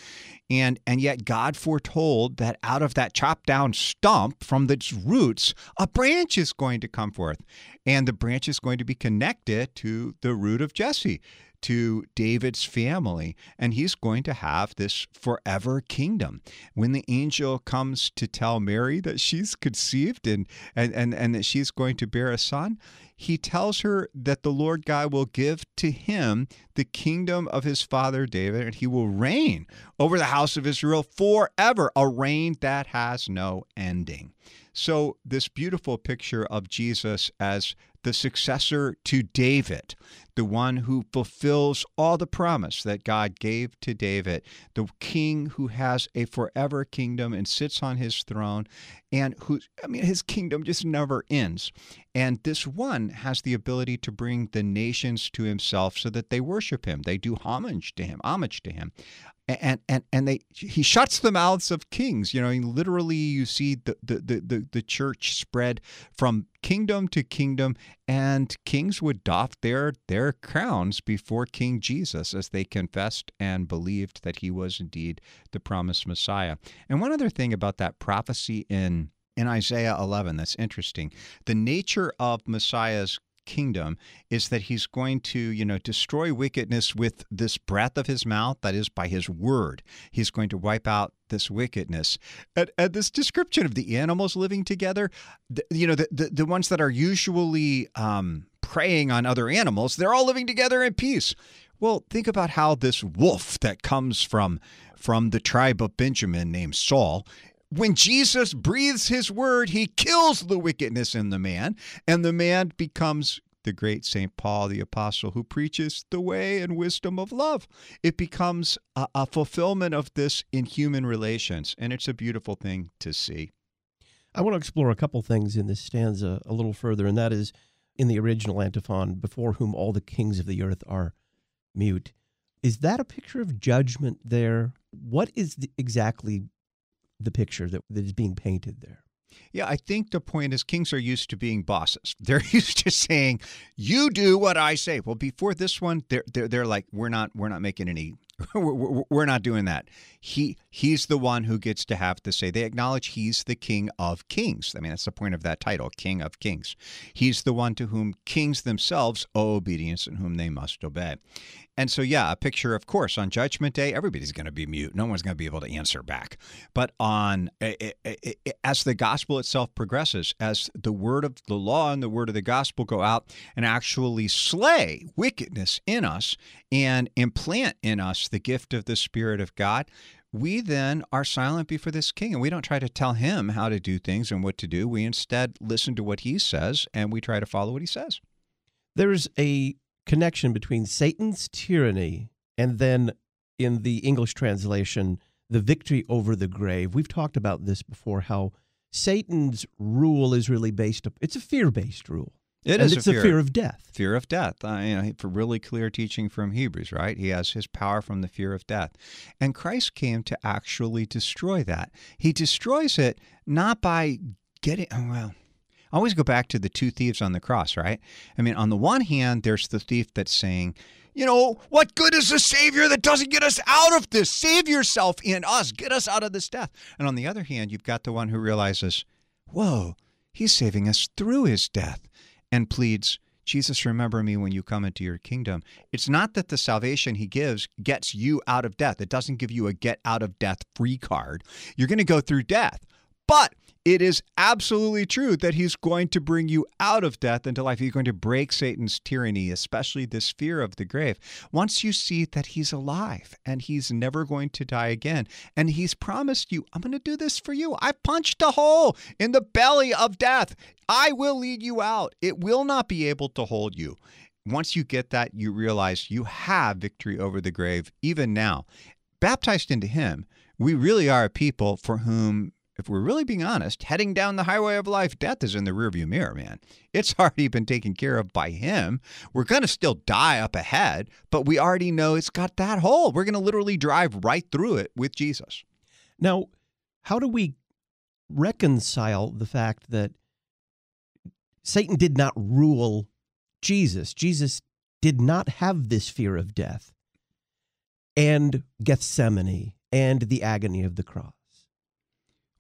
And and yet God foretold that out of that chopped down stump from its roots, a branch is going to come forth. And the branch is going to be connected to the root of Jesse to David's family, and he's going to have this forever kingdom. When the angel comes to tell Mary that she's conceived and, and, and, and that she's going to bear a son, he tells her that the Lord God will give to him the kingdom of his father David, and he will reign over the house of Israel forever, a reign that has no ending. So, this beautiful picture of Jesus as the successor to David, the one who fulfills all the promise that God gave to David, the king who has a forever kingdom and sits on his throne, and who, I mean, his kingdom just never ends. And this one has the ability to bring the nations to himself so that they worship him, they do homage to him, homage to him. And and and they he shuts the mouths of kings. You know literally you see the, the the the church spread from kingdom to kingdom and kings would doff their their crowns before king jesus as they confessed and believed that he was indeed the promised messiah. And one other thing about that prophecy in in Isaiah 11 that's interesting. The nature of messiah's kingdom is that he's going to, you know, destroy wickedness with this breath of his mouth, that is by his word. He's going to wipe out this wickedness. And, and this description of the animals living together, the, you know, the, the, the, ones that are usually um, preying on other animals, they're all living together in peace. Well, think about how this wolf that comes from from the tribe of Benjamin named Saul when Jesus breathes his word, he kills the wickedness in the man, and the man becomes the great St. Paul the Apostle, who preaches the way and wisdom of love. It becomes a, a fulfillment of this in human relations, and it's a beautiful thing to see. I want to explore a couple things in this stanza a little further, and that is in the original antiphon, before whom all the kings of the earth are mute. Is that a picture of judgment there? What is the, exactly the picture that, that is being painted there? Yeah, I think the point is kings are used to being bosses. They're used to saying, "You do what I say." Well, before this one, they're they're, they're like, "We're not we're not making any we're, not doing that. He he's the one who gets to have to say. They acknowledge he's the king of kings. I mean, that's the point of that title, King of Kings. He's the one to whom kings themselves owe obedience and whom they must obey. And so, yeah, a picture, of course, on Judgment Day, everybody's going to be mute. No one's going to be able to answer back. But on eh, eh, eh, as the gospel itself progresses, as the word of the law and the word of the gospel go out and actually slay wickedness in us and implant in us the gift of the Spirit of God, we then are silent before this king and we don't try to tell him how to do things and what to do. We instead listen to what he says and we try to follow what he says. There's a connection between Satan's tyranny and then in the English translation, the victory over the grave. We've talked about this before how Satan's rule is really based up it's a fear-based rule. It and is it's a a fear. fear of death. Fear of death. Uh, you know, for really clear teaching from Hebrews, right? He has his power from the fear of death. And Christ came to actually destroy that. He destroys it not by getting, oh, well, I always go back to the two thieves on the cross, right? I mean, on the one hand, there's the thief that's saying, you know, what good is a Savior that doesn't get us out of this? Save yourself in us, get us out of this death. And on the other hand, you've got the one who realizes, whoa, he's saving us through his death and pleads, Jesus, remember me when you come into your kingdom. It's not that the salvation he gives gets you out of death. It doesn't give you a get out of death free card. You're going to go through death. But it is absolutely true that he's going to bring you out of death into life. He's going to break Satan's tyranny, especially this fear of the grave. Once you see that he's alive and he's never going to die again, and he's promised you, I'm going to do this for you. I punched a hole in the belly of death. I will lead you out. It will not be able to hold you. Once you get that, you realize you have victory over the grave, even now. Baptized into him, we really are a people for whom if we're really being honest, heading down the highway of life, death is in the rearview mirror, man. It's already been taken care of by Him. We're going to still die up ahead, but we already know it's got that hole. We're going to literally drive right through it with Jesus. Now, how do we reconcile the fact that Satan did not rule Jesus? Jesus did not have this fear of death and Gethsemane and the agony of the cross.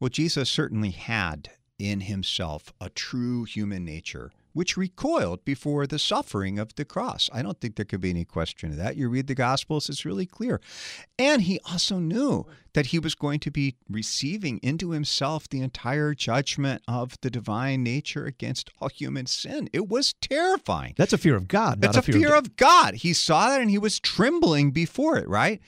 Well, Jesus certainly had in himself a true human nature, which recoiled before the suffering of the cross. I don't think there could be any question of that. You read the Gospels, it's really clear. And he also knew that he was going to be receiving into himself the entire judgment of the divine nature against all human sin. It was terrifying. That's a fear of God. It's a fear, of, of God. He saw that and he was trembling before it, right?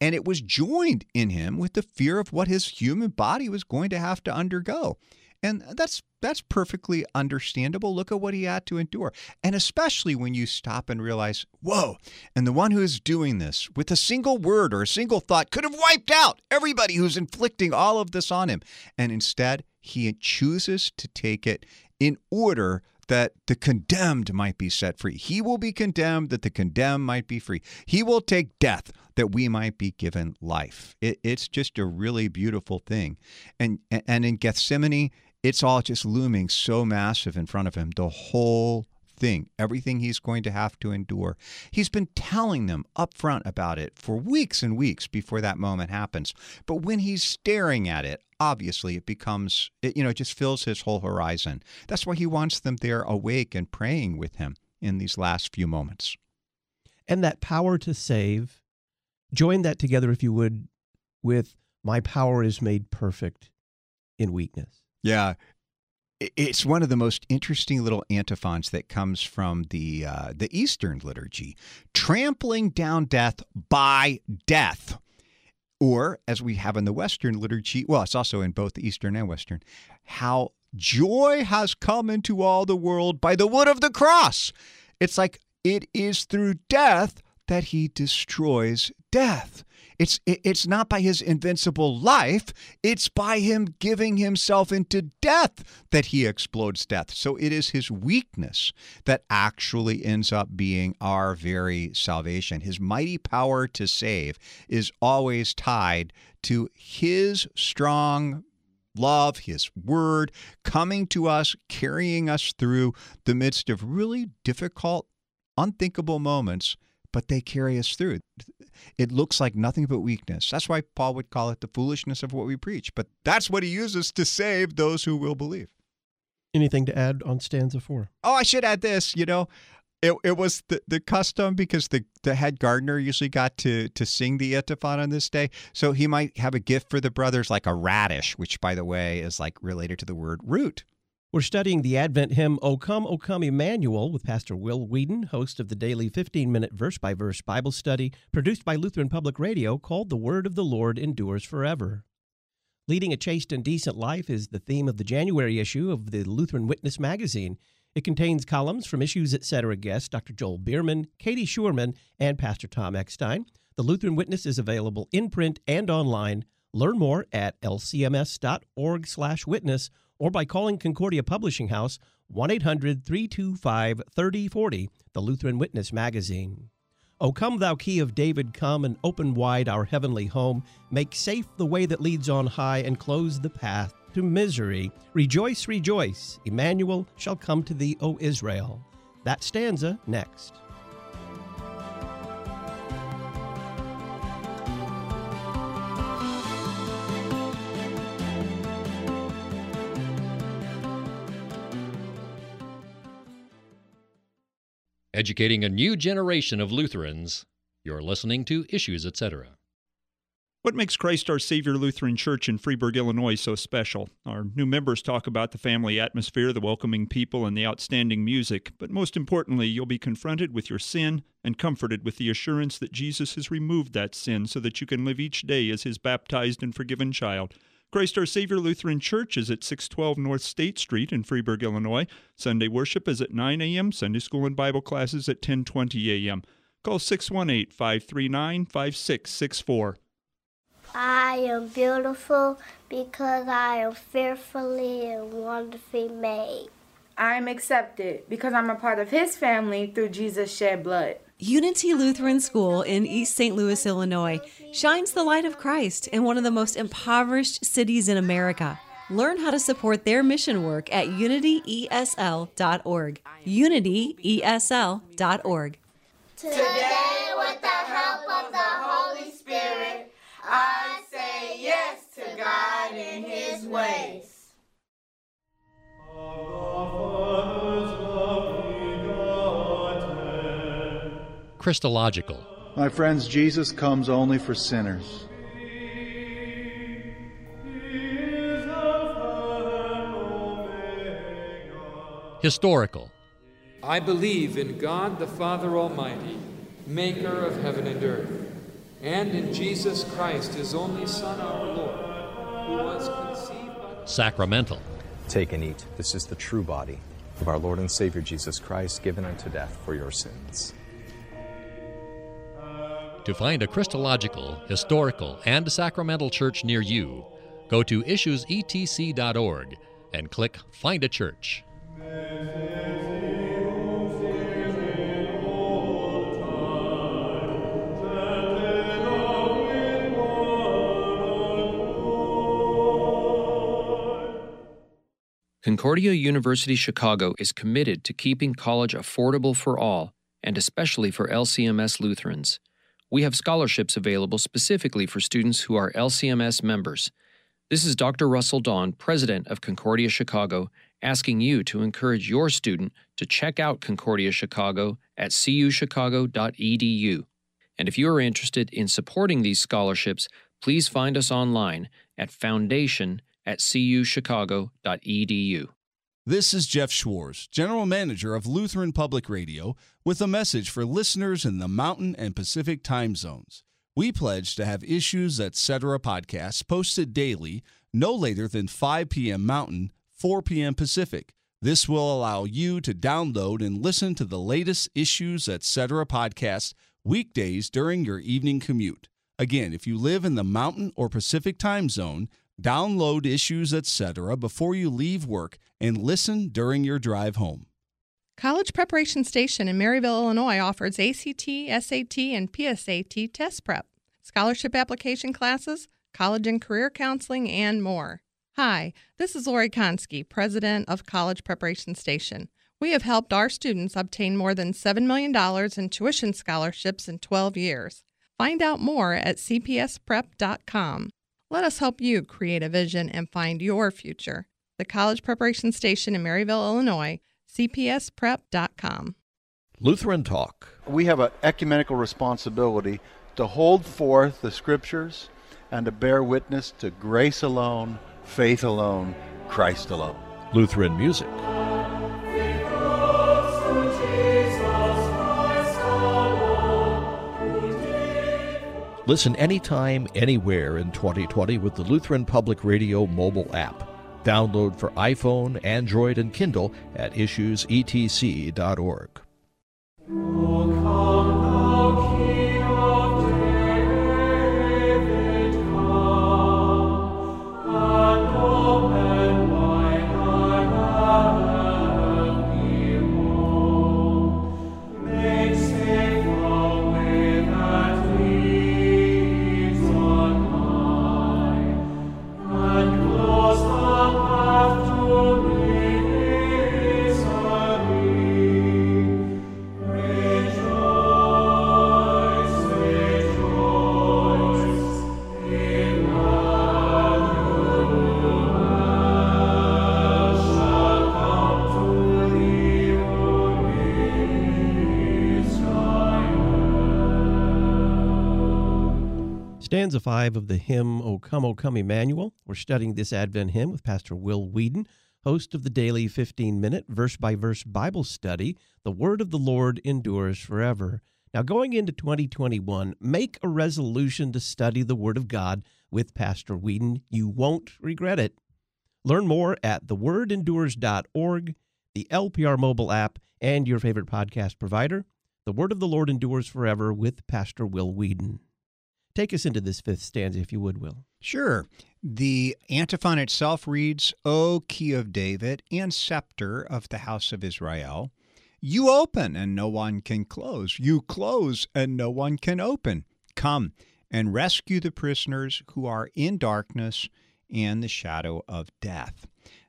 And it was joined in him with the fear of what his human body was going to have to undergo. And that's that's perfectly understandable. Look at what he had to endure. And especially when you stop and realize, whoa, and the one who is doing this with a single word or a single thought could have wiped out everybody who's inflicting all of this on him. And instead, he chooses to take it in order that the condemned might be set free. He will be condemned that the condemned might be free. He will take death that we might be given life. It, it's just a really beautiful thing. And and in Gethsemane, it's all just looming so massive in front of him. The whole thing, everything he's going to have to endure. He's been telling them up front about it for weeks and weeks before that moment happens. But when he's staring at it, obviously it becomes, it, you know, it just fills his whole horizon. That's why he wants them there awake and praying with him in these last few moments. And that power to save, join that together, if you would, with my power is made perfect in weakness. Yeah, it's one of the most interesting little antiphons that comes from the uh, the Eastern liturgy, trampling down death by death, or as we have in the Western liturgy. Well, it's also in both Eastern and Western. How joy has come into all the world by the wood of the cross. It's like it is through death that he destroys death. It's it's not by his invincible life, it's by him giving himself into death that he explodes death. So it is his weakness that actually ends up being our very salvation. His mighty power to save is always tied to his strong love, His Word coming to us, carrying us through the midst of really difficult, unthinkable moments, but they carry us through. It looks like nothing but weakness. That's why Paul would call it the foolishness of what we preach, but that's what he uses to save those who will believe. Anything to add on stanza four? Oh, I should add this. You know, it, it was the, the custom because the, the head gardener usually got to to sing the antiphon on this day. So he might have a gift for the brothers like a radish, which by the way is like related to the word root. We're studying the Advent hymn O Come, O Come Emmanuel with Pastor Will Weedon, host of the daily 15 minute verse by verse Bible study produced by Lutheran Public Radio called The Word of the Lord Endures Forever. Leading a chaste and decent life is the theme of the January issue of the Lutheran Witness magazine. It contains columns from Issues Etc. guests Dr. Joel Biermann, Katie Schuermann, and Pastor Tom Eckstein. The Lutheran Witness is available in print and online. Learn more at lcms.org/witness or by calling Concordia Publishing House 1-800-325-3040, the Lutheran Witness magazine. O come, thou key of David, come and open wide our heavenly home. Make safe the way that leads on high and close the path to misery. Rejoice, rejoice. Emmanuel shall come to thee, O Israel. That stanza next. Educating a new generation of Lutherans. You're listening to Issues, etc. What makes Christ Our Savior Lutheran Church in Freeburg, Illinois so special? Our new members talk about the family atmosphere, the welcoming people, and the outstanding music, but most importantly, you'll be confronted with your sin and comforted with the assurance that Jesus has removed that sin so that you can live each day as His baptized and forgiven child. Christ Our Savior Lutheran Church is at 612 North State Street in Freeburg, Illinois. Sunday worship is at 9 a.m., Sunday school and Bible classes at 1020 a.m. Call 618 539 5664. I am beautiful because I am fearfully and wonderfully made. I'm accepted because I'm a part of his family through Jesus' shed blood. Unity Lutheran School in East St. Louis, Illinois, shines the light of Christ in one of the most impoverished cities in America. Learn how to support their mission work at unityesl.org. Unityesl.org. Today, with the help of the Holy Spirit, I say yes to God in His ways. Christological. My friends, Jesus comes only for sinners. Historical. I believe in God the Father Almighty, maker of heaven and earth, and in Jesus Christ, his only Son, our Lord, who was conceived by. Sacramental. Take and eat. This is the true body of our Lord and Savior Jesus Christ, given unto death for your sins. To find a Christological, historical, and sacramental church near you, go to issuesetc.org and click Find a Church. Concordia University Chicago is committed to keeping college affordable for all, and especially for LCMS Lutherans. We have scholarships available specifically for students who are LCMS members. This is Dr. Russell Dawn, president of Concordia Chicago, asking you to encourage your student to check out Concordia Chicago at cuchicago.edu. And if you are interested in supporting these scholarships, please find us online at foundation at cuchicago.edu. This is Jeff Schwartz, General Manager of Lutheran Public Radio, with a message for listeners in the Mountain and Pacific time zones. We pledge to have Issues Etc. podcasts posted daily, no later than 5 p.m. Mountain, 4 p.m. Pacific, This will allow you to download and listen to the latest Issues Etc. podcast weekdays during your evening commute. Again, if you live in the Mountain or Pacific time zone, download Issues Etc. before you leave work and listen during your drive home. College Preparation Station in Maryville, Illinois offers ACT, SAT, and PSAT test prep, scholarship application classes, college and career counseling, and more. Hi, this is Lori Konski, President of College Preparation Station. We have helped our students obtain more than $7 million in tuition scholarships in 12 years. Find out more at cpsprep.com. Let us help you create a vision and find your future. The College Preparation Station in Maryville, Illinois, cpsprep.com. Lutheran Talk. We have an ecumenical responsibility to hold forth the scriptures and to bear witness to grace alone, faith alone, Christ alone. Lutheran Music. Listen anytime, anywhere in 2020 with the Lutheran Public Radio mobile app. Download for iPhone, Android, and Kindle at issuesetc.org. 5 of the hymn O Come, O Come Emmanuel. We're studying this Advent hymn with Pastor Will Weedon, host of the daily 15 minute verse by verse Bible study. The Word of the Lord endures forever. Now, going into 2021, make a resolution to study the Word of God with Pastor Weedon. You won't regret it. Learn more at thewordendures.org, the LPR mobile app, and your favorite podcast provider. The Word of the Lord endures forever with Pastor Will Weedon. Take us into this fifth stanza, if you would, Will. Sure. The antiphon itself reads, O key of David and scepter of the house of Israel, you open and no one can close. You close and no one can open. Come and rescue the prisoners who are in darkness and the shadow of death.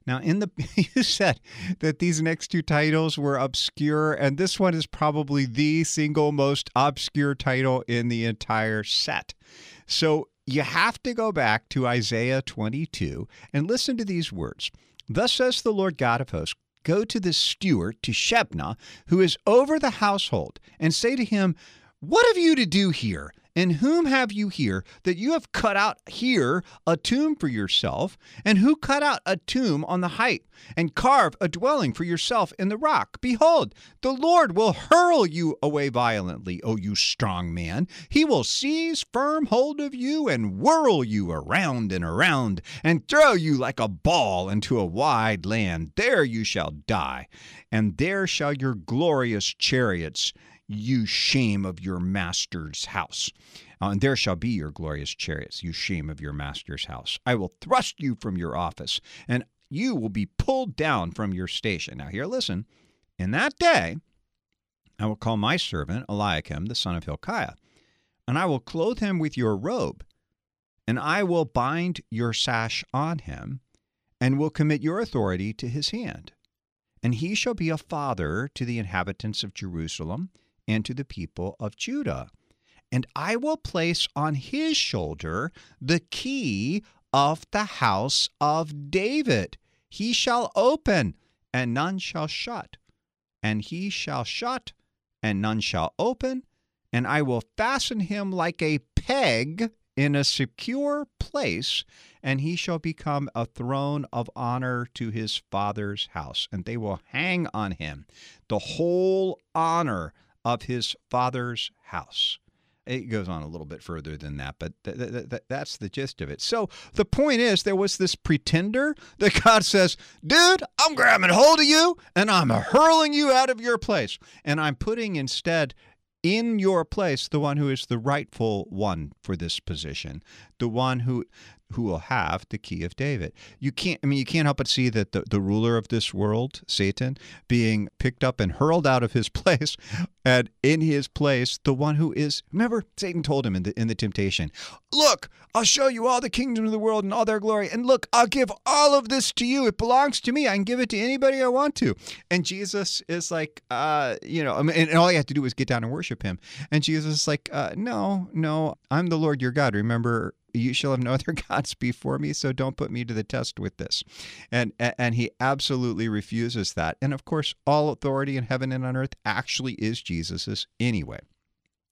Now, in the you said that these next two titles were obscure, and this one is probably the single most obscure title in the entire set. So you have to go back to Isaiah 22 and listen to these words. Thus says the Lord God of hosts. Go to the steward, to Shebna, who is over the household, and say to him, What have you to do here? And whom have you here that you have cut out here a tomb for yourself? And who cut out a tomb on the height and carve a dwelling for yourself in the rock? Behold, the Lord will hurl you away violently, O you strong man. He will seize firm hold of you and whirl you around and around and throw you like a ball into a wide land. There you shall die, and there shall your glorious chariots you shame of your master's house. Uh, and there shall be your glorious chariots, you shame of your master's house. I will thrust you from your office, and you will be pulled down from your station. Now, here, listen. In that day, I will call my servant Eliakim, the son of Hilkiah, and I will clothe him with your robe, and I will bind your sash on him, and will commit your authority to his hand. And he shall be a father to the inhabitants of Jerusalem and to the people of Judah. And I will place on his shoulder the key of the house of David. He shall open, and none shall shut. And he shall shut, and none shall open. And I will fasten him like a peg in a secure place, and he shall become a throne of honor to his father's house. And they will hang on him the whole honor of his father's house. it goes on a little bit further than that, but th- th- th- that's the gist of it. So the point is, there was this pretender that God says, "Dude, I'm grabbing hold of you and I'm hurling you out of your place, and I'm putting instead." In your place, the one who is the rightful one for this position, the one who who will have the key of David. You can't I mean you can't help but see that the, the ruler of this world, Satan, being picked up and hurled out of his place, and in his place, the one who is remember, Satan told him in the in the temptation, Look, I'll show you all the kingdoms of the world and all their glory. And look, I'll give all of this to you. It belongs to me. I can give it to anybody I want to. And Jesus is like, uh, you know, I mean, and all you have to do is get down and worship him. And Jesus is like, uh, no, no, I'm the Lord your God. Remember, you shall have no other gods before me so don't put me to the test with this. And and he absolutely refuses that. And of course all authority in heaven and on earth actually is jesus's anyway.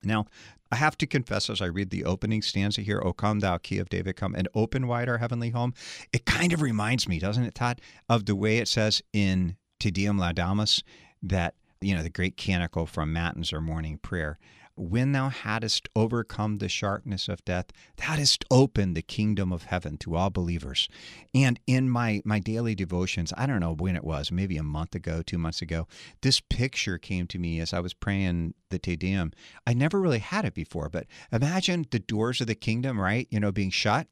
Now I have to confess, as I read the opening stanza here, O come, thou key of David, come and open wide our heavenly home, it kind of reminds me, doesn't it, Todd, of the way it says in Te Deum Laudamus that, you know, the great canticle from Matins or morning prayer, when thou hadst overcome the sharpness of death, thou hadst opened the kingdom of heaven to all believers. And in my my daily devotions, I don't know when it was, maybe a month ago, two months ago, this picture came to me as I was praying the Te Deum. I never really had it before, but imagine the doors of the kingdom, right? You know, being shut.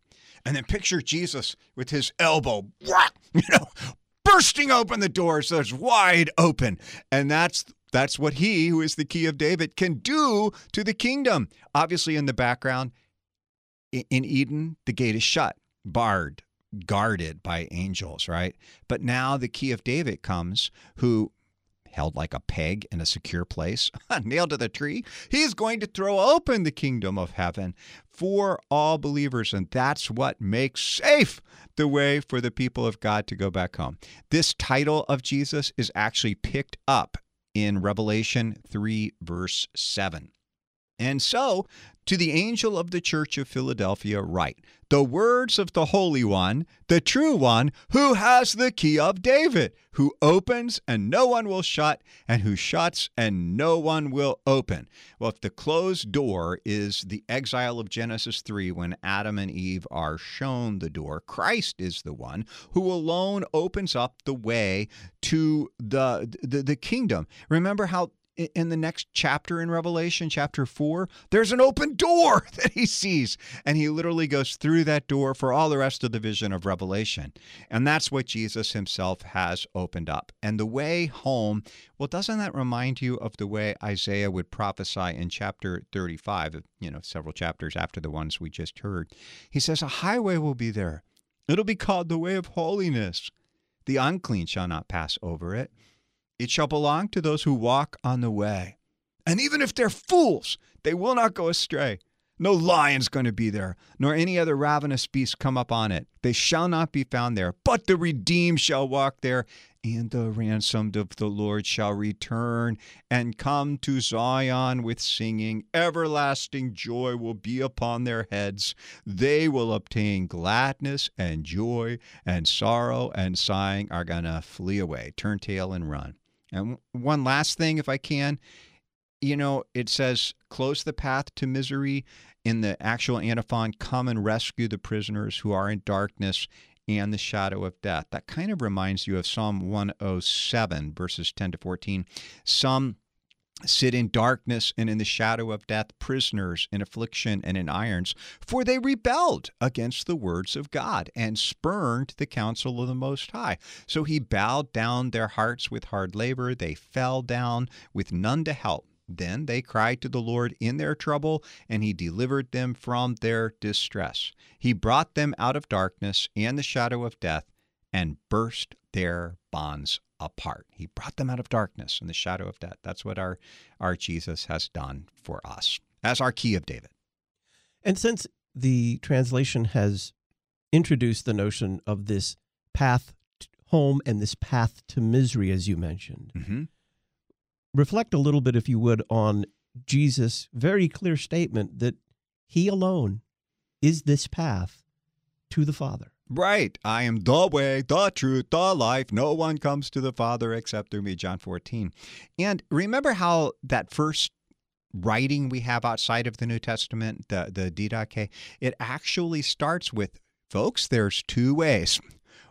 And then picture Jesus with his elbow, you know, bursting open the doors so it's wide open. And that's that's what he, who is the key of David, can do to the kingdom. Obviously, in the background, in Eden, the gate is shut, barred, guarded by angels, right? But now the key of David comes, who held like a peg in a secure place, nailed to the tree. He's going to throw open the kingdom of heaven for all believers. And that's what makes safe the way for the people of God to go back home. This title of Jesus is actually picked up in Revelation 3, verse 7. And so, to the angel of the church of Philadelphia, write the words of the Holy One, the true One, who has the key of David, who opens and no one will shut, and who shuts and no one will open. Well, if the closed door is the exile of Genesis 3 when Adam and Eve are shown the door, Christ is the one who alone opens up the way to the, the, the kingdom. Remember how in the next chapter in Revelation, chapter 4, there's an open door that he sees. And he literally goes through that door for all the rest of the vision of Revelation. And that's what Jesus himself has opened up. And the way home, well, doesn't that remind you of the way Isaiah would prophesy in chapter 35, you know, several chapters after the ones we just heard? He says, A highway will be there. It'll be called the way of holiness. The unclean shall not pass over it. It shall belong to those who walk on the way. And even if they're fools, they will not go astray. No lion's going to be there, nor any other ravenous beast come up on it. They shall not be found there, but the redeemed shall walk there, and the ransomed of the Lord shall return and come to Zion with singing. Everlasting joy will be upon their heads. They will obtain gladness and joy, and sorrow and sighing are going to flee away. Turn tail and run. And one last thing, if I can, you know, it says, close the path to misery. In the actual antiphon, come and rescue the prisoners who are in darkness and the shadow of death. That kind of reminds you of Psalm 107, verses 10 to 14. Some sit in darkness and in the shadow of death, prisoners in affliction and in irons, for they rebelled against the words of God and spurned the counsel of the Most High. So he bowed down their hearts with hard labor. They fell down with none to help. Then they cried to the Lord in their trouble, and he delivered them from their distress. He brought them out of darkness and the shadow of death and burst their bonds apart. He brought them out of darkness and the shadow of death. That's what our, our Jesus has done for us as our key of David. And since the translation has introduced the notion of this path home and this path to misery, as you mentioned, mm-hmm. reflect a little bit, if you would, on Jesus' very clear statement that he alone is this path to the Father. Right. I am the way, the truth, the life. No one comes to the Father except through me. John 14. And remember how that first writing we have outside of the New Testament, the, the Didache, it actually starts with folks, there's two ways.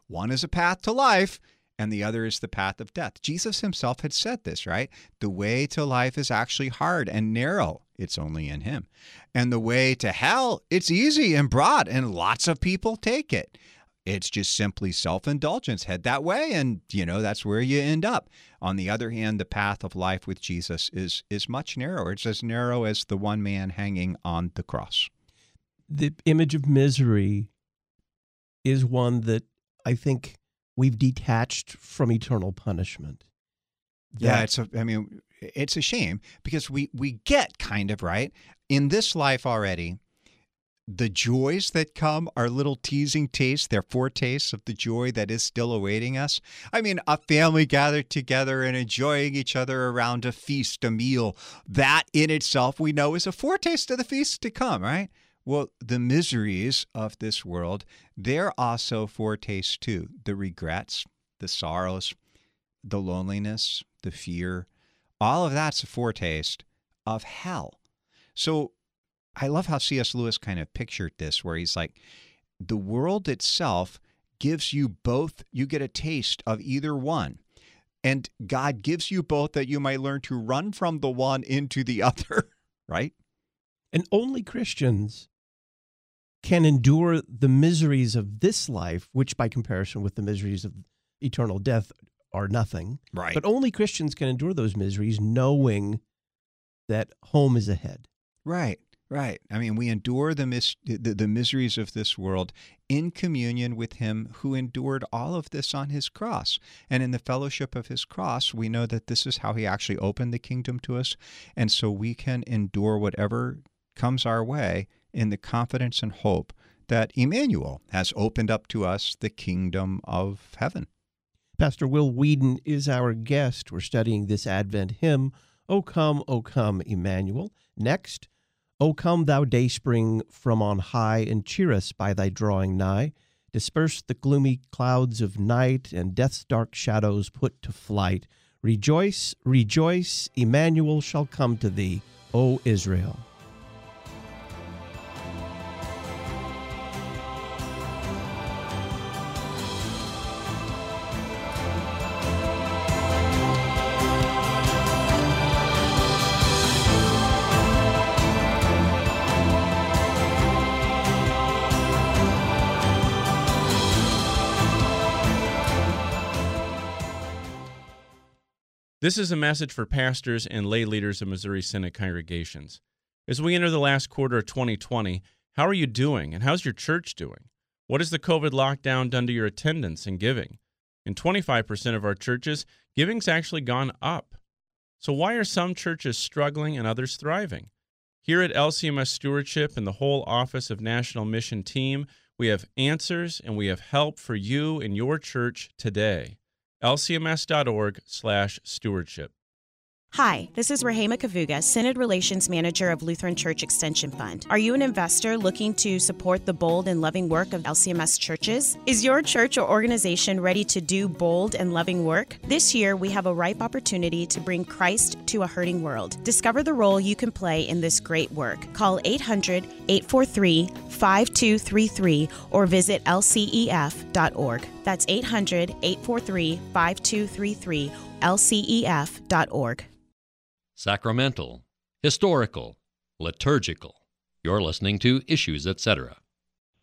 One is a path to life, and the other is the path of death. Jesus himself had said this, right? The way to life is actually hard and narrow. It's only in him. And the way to hell, it's easy and broad, and lots of people take it. It's just simply self indulgence. Head that way, and you know that's where you end up. On the other hand, the path of life with Jesus is is much narrower. It's as narrow as the one man hanging on the cross. The image of misery is one that I think we've detached from eternal punishment. Yeah, it's a, I mean, it's a shame because we we get kind of right in this life already the joys that come are little teasing tastes, they're foretastes of the joy that is still awaiting us. I mean, a family gathered together and enjoying each other around a feast, a meal, that in itself we know is a foretaste of the feast to come, right? Well, the miseries of this world, they're also foretastes too. The regrets, the sorrows, the loneliness, the fear, all of that's a foretaste of hell. So I love how C.S. Lewis kind of pictured this, where he's like, the world itself gives you both, you get a taste of either one. And God gives you both that you might learn to run from the one into the other, right? And only Christians can endure the miseries of this life, which by comparison with the miseries of eternal death are nothing. Right. But only Christians can endure those miseries knowing that home is ahead. Right. Right. I mean, we endure the, mis- the, the miseries of this world in communion with Him who endured all of this on His cross. And in the fellowship of His cross, we know that this is how He actually opened the kingdom to us. And so we can endure whatever comes our way in the confidence and hope that Emmanuel has opened up to us the kingdom of heaven. Pastor Will Weedon is our guest. We're studying this Advent hymn, O come, O come, Emmanuel. Next, O come, thou dayspring from on high, and cheer us by thy drawing nigh. Disperse the gloomy clouds of night, and death's dark shadows put to flight. Rejoice, rejoice, Emmanuel shall come to thee, O Israel. This is a message for pastors and lay leaders of Missouri Synod congregations. As we enter the last quarter of 2020, how are you doing and how's your church doing? What has the COVID lockdown done to your attendance and giving? In 25% of our churches, giving's actually gone up. So why are some churches struggling and others thriving? Here at LCMS Stewardship and the whole Office of National Mission team, we have answers and we have help for you and your church today lcms.org/stewardship. Hi, this is Rahema Kavuga, Synod Relations Manager of Lutheran Church Extension Fund. Are you an investor looking to support the bold and loving work of LCMS churches? Is your church or organization ready to do bold and loving work? This year, we have a ripe opportunity to bring Christ to a hurting world. Discover the role you can play in this great work. Call 800 843 5233 or visit lcef.org. That's 800 843 5233, lcef.org. Sacramental, historical, liturgical. You're listening to Issues, etc.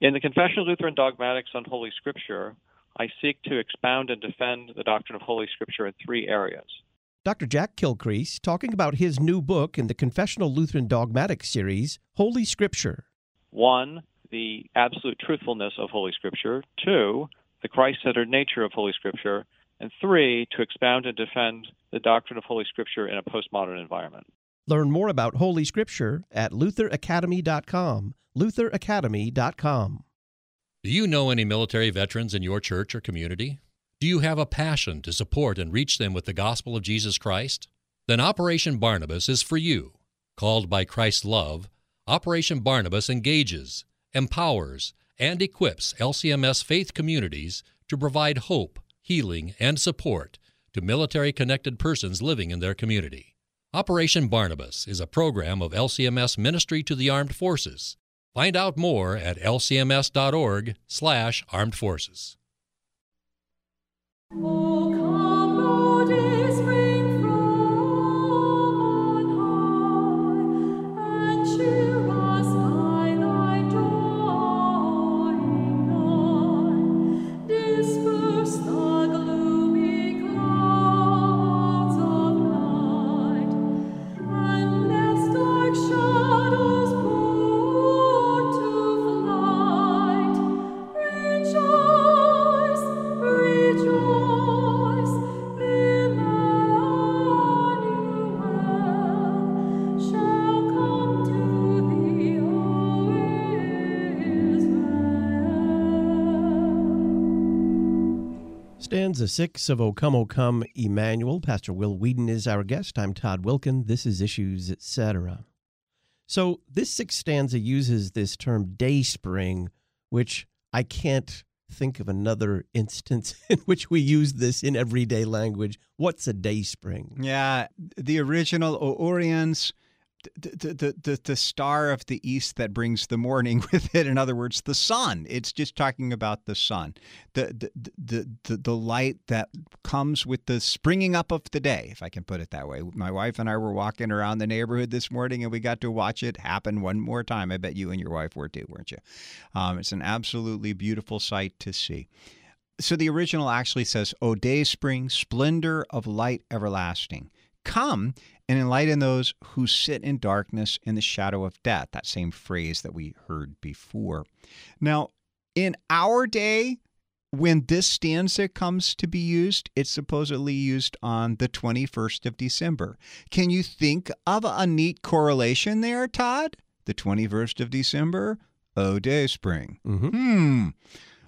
In the Confessional Lutheran Dogmatics on Holy Scripture, I seek to expound and defend the doctrine of Holy Scripture in three areas. Dr. Jack Kilcrease talking about his new book in the Confessional Lutheran Dogmatics series, Holy Scripture. One, the absolute truthfulness of Holy Scripture. Two, the Christ centered nature of Holy Scripture and three, to expound and defend the doctrine of Holy Scripture in a postmodern environment. Learn more about Holy Scripture at lutheracademy.com. lutheracademy.com. Do you know any military veterans in your church or community? Do you have a passion to support and reach them with the gospel of Jesus Christ? Then Operation Barnabas is for you. Called by Christ's love, Operation Barnabas engages, empowers, and equips LCMS faith communities to provide hope, healing, and support to military connected persons living in their community. Operation Barnabas is a program of LCMS Ministry to the Armed Forces. Find out more at lcms.org/armed forces. Oh, Stanza six of O Come, O Come, Emmanuel. Pastor Will Weedon is our guest. I'm Todd Wilken. This is Issues, etc. So this sixth stanza uses this term day spring, which I can't think of another instance in which we use this in everyday language. What's a day spring? Yeah, the original O Oriens, the, the, the, the star of the east that brings the morning with it. In other words, the sun. It's just talking about the sun, the the, the, the, the light that comes with the springing up of the day, if I can put it that way. My wife and I were walking around the neighborhood this morning and we got to watch it happen one more time. I bet you and your wife were too, weren't you? Um, it's an absolutely beautiful sight to see. So the original actually says, O day spring, splendor of light everlasting. Come and enlighten those who sit in darkness in the shadow of death. That same phrase that we heard before. Now, in our day, when this stanza comes to be used, it's supposedly used on the 21st of December. Can you think of a neat correlation there, Todd? The 21st of December? Oh, day spring. Mm-hmm. Hmm.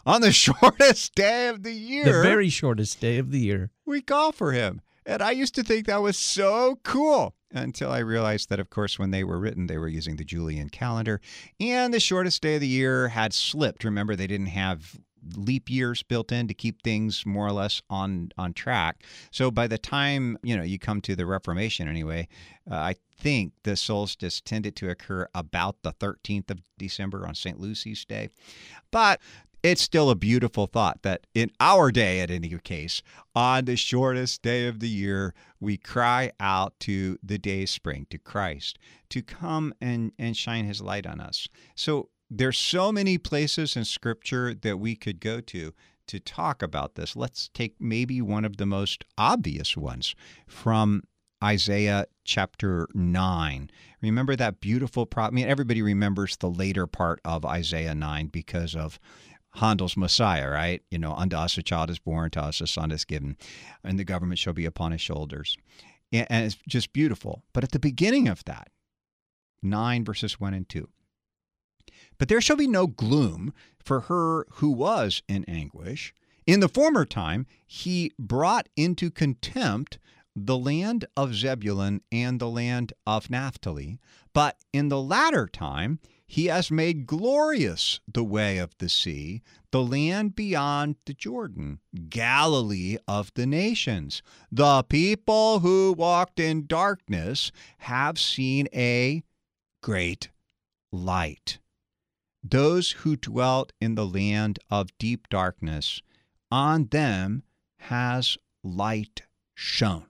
On the shortest day of the year. The very shortest day of the year. we call for him. And I used to think that was so cool until I realized that, of course, when they were written, they were using the Julian calendar. And the shortest day of the year had slipped. Remember, they didn't have leap years built in to keep things more or less on on track. So by the time you know you come to the Reformation, anyway, uh, I think the solstice tended to occur about the 13th of December on St. Lucy's Day. But it's still a beautiful thought that in our day, at any case, on the shortest day of the year, we cry out to the day spring, to Christ, to come and, and shine his light on us. So there's so many places in scripture that we could go to to talk about this. Let's take maybe one of the most obvious ones from Isaiah chapter 9. Remember that beautiful prop? I mean, everybody remembers the later part of Isaiah 9 because of Handel's Messiah, right? You know, unto us a child is born, to us a son is given, and the government shall be upon his shoulders. And and it's just beautiful. But at the beginning of that, 9 verses 1 and 2. But there shall be no gloom for her who was in anguish. In the former time, he brought into contempt the land of Zebulun and the land of Naphtali. But in the latter time, he has made glorious the way of the sea, the land beyond the Jordan, Galilee of the nations. The people who walked in darkness have seen a great light. Those who dwelt in the land of deep darkness, on them has light shone.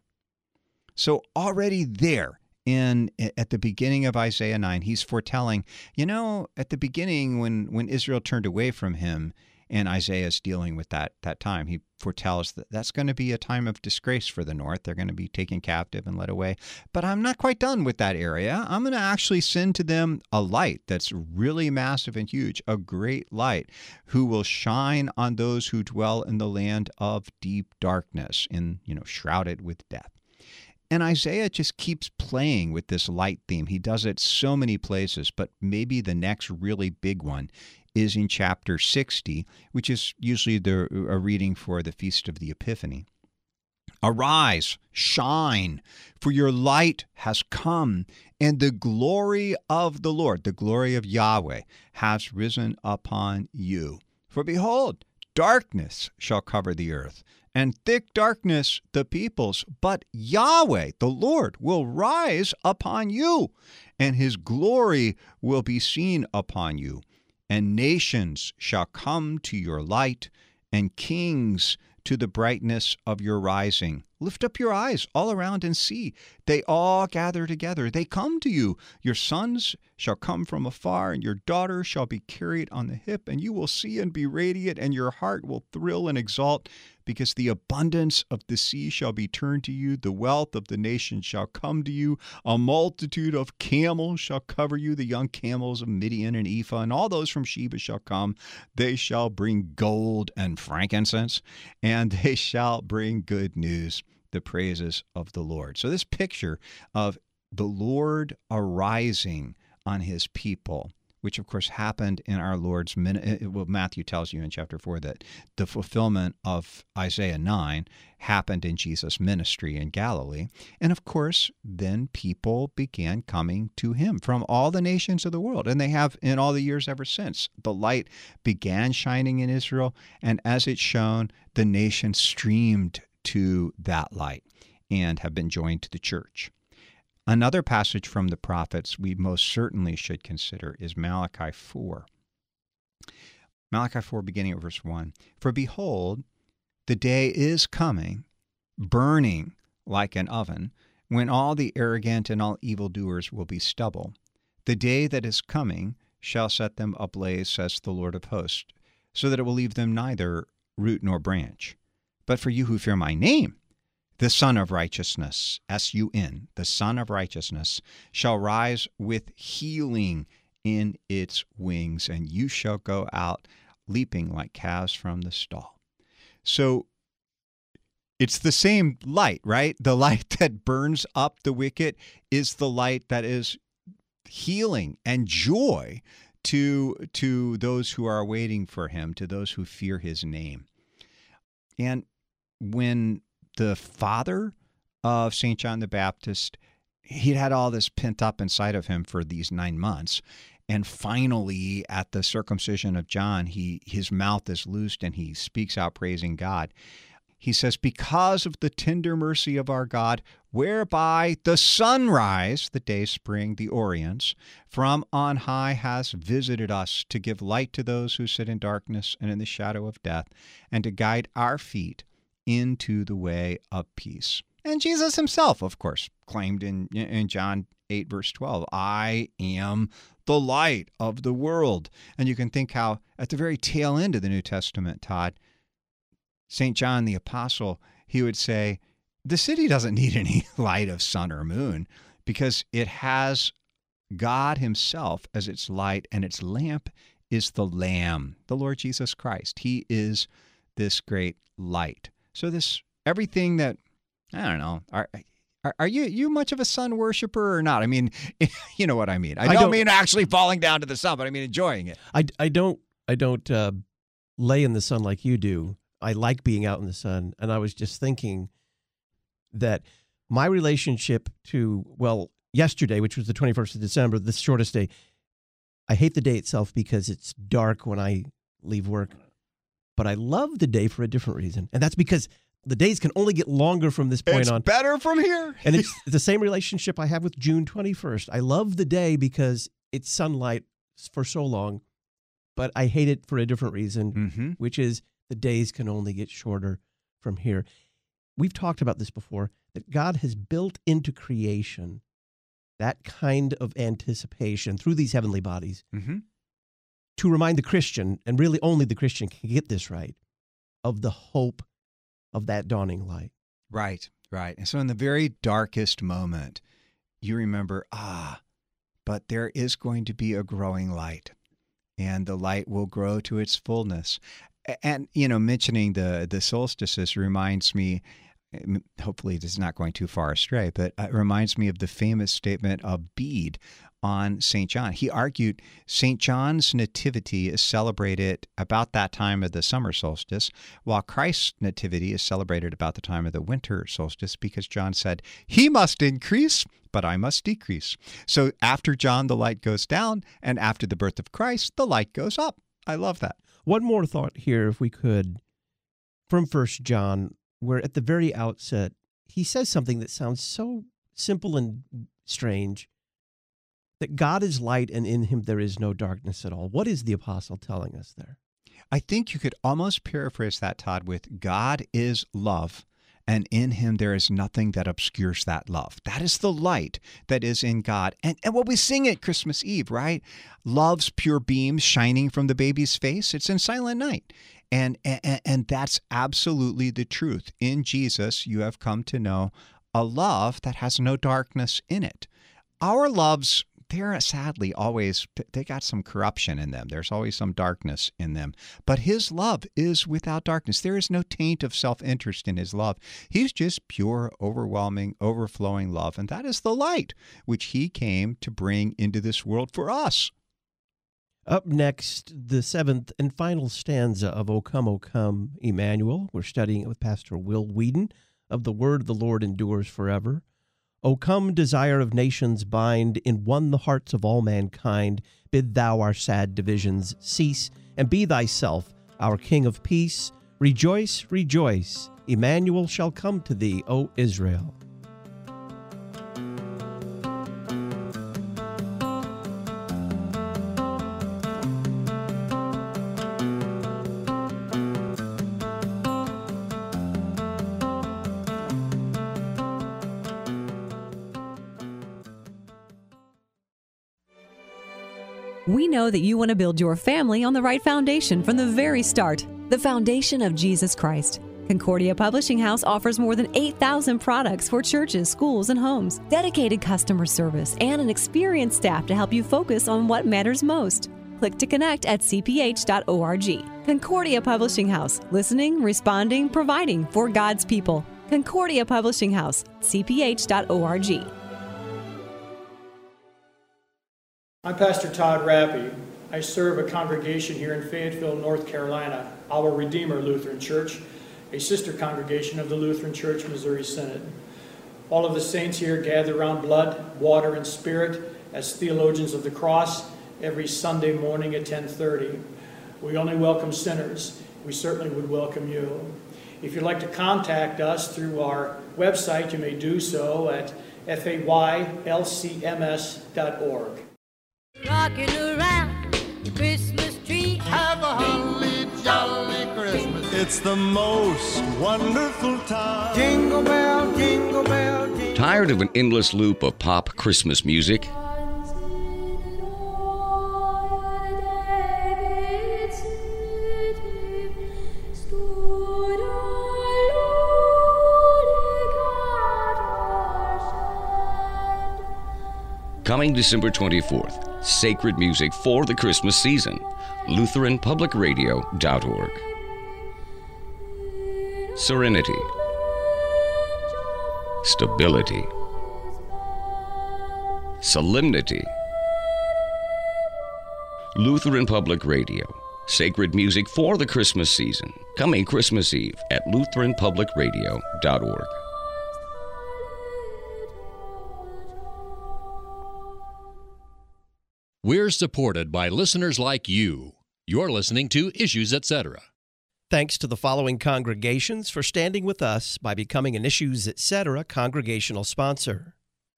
So already there in at the beginning of Isaiah 9, he's foretelling, you know, at the beginning when when Israel turned away from him and Isaiah is dealing with that that time, he foretells that that's going to be a time of disgrace for the north. They're going to be taken captive and led away. But I'm not quite done with that area. I'm going to actually send to them a light that's really massive and huge, a great light who will shine on those who dwell in the land of deep darkness, in, you know, shrouded with death. And Isaiah just keeps playing with this light theme. He does it so many places, but maybe the next really big one is in chapter 60, which is usually the, a reading for the Feast of the Epiphany. Arise, shine, for your light has come, and the glory of the Lord, the glory of Yahweh, has risen upon you. For behold, darkness shall cover the earth, and thick darkness the peoples. But Yahweh, the Lord, will rise upon you, and his glory will be seen upon you. And nations shall come to your light, and kings to the brightness of your rising. Lift up your eyes all around and see. They all gather together. They come to you. Your sons shall come from afar, and your daughters shall be carried on the hip, and you will see and be radiant, and your heart will thrill and exalt, because the abundance of the sea shall be turned to you. The wealth of the nations shall come to you. A multitude of camels shall cover you. The young camels of Midian and Ephah, and all those from Sheba shall come. They shall bring gold and frankincense, and they shall bring good news the praises of the Lord. So, this picture of the Lord arising on his people, which of course happened in our Lord's, eh, eh, well, Matthew tells you in chapter 4 that the fulfillment of Isaiah 9 happened in Jesus' ministry in Galilee. And of course, then people began coming to him from all the nations of the world, and they have in all the years ever since. The light began shining in Israel, and as it shone, the nation streamed to that light and have been joined to the church. Another passage from the prophets we most certainly should consider is Malachi 4. Malachi 4, beginning at verse 1. For behold, the day is coming, burning like an oven, when all the arrogant and all evildoers will be stubble. The day that is coming shall set them ablaze, says the Lord of hosts, so that it will leave them neither root nor branch. But for you who fear my name, the Sun of Righteousness, S U N, the Sun of Righteousness, shall rise with healing in its wings, and you shall go out leaping like calves from the stall. So it's the same light, right? The light that burns up the wicked is the light that is healing and joy to to those who are waiting for him, to those who fear his name. And when the father of St. John the Baptist, he'd had all this pent up inside of him for these nine months. And finally, at the circumcision of John, he his mouth is loosed and he speaks out praising God. He says, Because of the tender mercy of our God, whereby the sunrise, the day spring, the Oriens, from on high has visited us to give light to those who sit in darkness and in the shadow of death, and to guide our feet into the way of peace. And Jesus himself, of course, claimed in, in John 8, verse 12, I am the light of the world. And you can think how, at the very tail end of the New Testament, Todd, St. John the Apostle, he would say, The city doesn't need any light of sun or moon because it has God Himself as its light, and its lamp is the Lamb, the Lord Jesus Christ. He is this great light. So this everything that I don't know. Are, are, are you you much of a sun worshiper or not? I mean, you know what I mean. I, I don't, don't- mean actually falling down to the sun, but I mean enjoying it. I, I don't I don't uh, lay in the sun like you do. I like being out in the sun, and I was just thinking that my relationship to well yesterday, which was the twenty first of December, the shortest day. I hate the day itself because it's dark when I leave work, but I love the day for a different reason, and that's because the days can only get longer from this point It's on. better from here. and it's the same relationship I have with June 21st. I love the day because it's sunlight for so long, but I hate it for a different reason, Mm-hmm. which is the days can only get shorter from here. We've talked about this before that God has built into creation that kind of anticipation through these heavenly bodies Mm-hmm. To remind the Christian, and really only the Christian can get this right, of the hope of that dawning light. Right, right. And so in the very darkest moment, you remember, ah, but there is going to be a growing light, and the light will grow to its fullness. And you know, mentioning the the solstices reminds me. hopefully this is not going too far astray, but it reminds me of the famous statement of Bede on St. John. He argued St. John's nativity is celebrated about that time of the summer solstice, while Christ's nativity is celebrated about the time of the winter solstice, because John said, He must increase, but I must decrease. So after John, the light goes down, and after the birth of Christ, the light goes up. I love that. One more thought here, if we could, from First John, where at the very outset he says something that sounds so simple and strange that God is light and in him there is no darkness at all. What is the apostle telling us there? I think you could almost paraphrase that, Todd, with God is love, and in him there is nothing that obscures that love. That is the light that is in God. And, and what we sing at Christmas Eve, right? Love's pure beams shining from the baby's face. It's in Silent Night. And, and, and that's absolutely the truth. In Jesus, you have come to know a love that has no darkness in it. Our loves they're uh, sadly always they got some corruption in them. There's always some darkness in them. But his love is without darkness. There is no taint of self-interest in his love. He's just pure overwhelming overflowing love. And that is the light which he came to bring into this world for us. Up next, the seventh and final stanza of O Come, O Come, Emmanuel. We're studying it with Pastor Will Weedon of The Word of the Lord Endures Forever. O come, desire of nations, bind in one the hearts of all mankind. Bid thou our sad divisions cease, and be thyself our King of peace. Rejoice, rejoice, Emmanuel shall come to thee, O Israel. Know that you want to build your family on the right foundation from the very start the foundation of Jesus Christ. Concordia Publishing House offers more than 8,000 products for churches, schools, and homes, dedicated customer service, and an experienced staff to help you focus on what matters most. Click to connect at cph.org. Concordia Publishing House, listening, responding, providing for God's people. Concordia Publishing House, cph.org. I'm Pastor Todd Rappy. I serve a congregation here in Fayetteville, North Carolina, Our Redeemer Lutheran Church, a sister congregation of the Lutheran Church Missouri Synod. All of the saints here gather around blood, water, and spirit as theologians of the cross every Sunday morning at 10:30. We only welcome sinners. We certainly would welcome you. If you'd like to contact us through our website, you may do so at faylcms.org. Rocking around the Christmas tree. Have a holly jolly Christmas. It's the most wonderful time. Jingle bell, jingle bell, jingle Tired of an endless loop of pop Christmas music? Coming December 24th, sacred music for the Christmas season. LutheranPublicRadio.org. Serenity. Stability. Solemnity. Lutheran Public Radio. Sacred music for the Christmas season. Coming Christmas Eve at LutheranPublicRadio.org. We're supported by listeners like you. You're listening to Issues Etc. Thanks to the following congregations for standing with us by becoming an Issues Etc. congregational sponsor.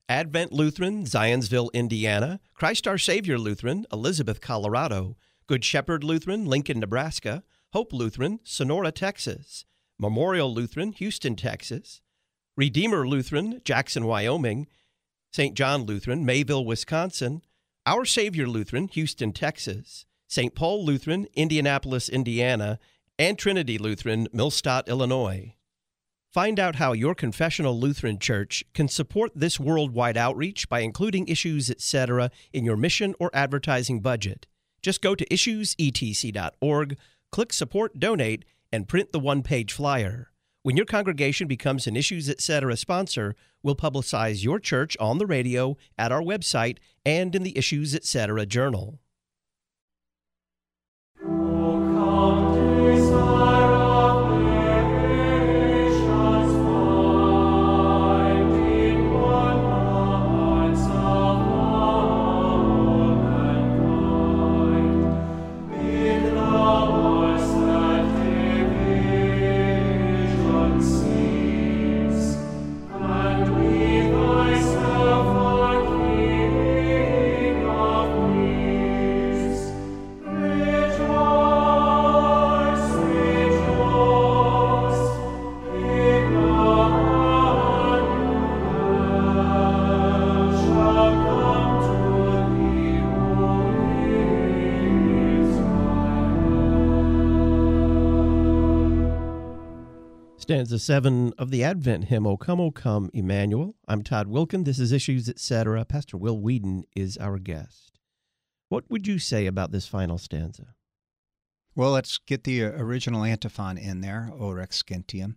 Advent Lutheran, Zionsville, Indiana, Christ Our Savior Lutheran, Elizabeth, Colorado, Good Shepherd Lutheran, Lincoln, Nebraska, Hope Lutheran, Sonora, Texas, Memorial Lutheran, Houston, Texas, Redeemer Lutheran, Jackson, Wyoming, St. John Lutheran, Mayville, Wisconsin, Our Savior Lutheran, Houston, Texas, St. Paul Lutheran, Indianapolis, Indiana, and Trinity Lutheran, Millstadt, Illinois. Find out how your confessional Lutheran church can support this worldwide outreach by including issues, etc., in your mission or advertising budget. Just go to issuesetc.org, click Support Donate, and print the one page flyer. When your congregation becomes an Issues Etc. sponsor, we'll publicize your church on the radio, at our website, and in the Issues Etc. journal. Stanza 7 of the Advent hymn, O Come, O Come, Emmanuel. I'm Todd Wilken. This is Issues, Etc. Pastor Will Weedon is our guest. What would you say about this final stanza? Well, let's get the uh, original antiphon in there, O Rex Gentium.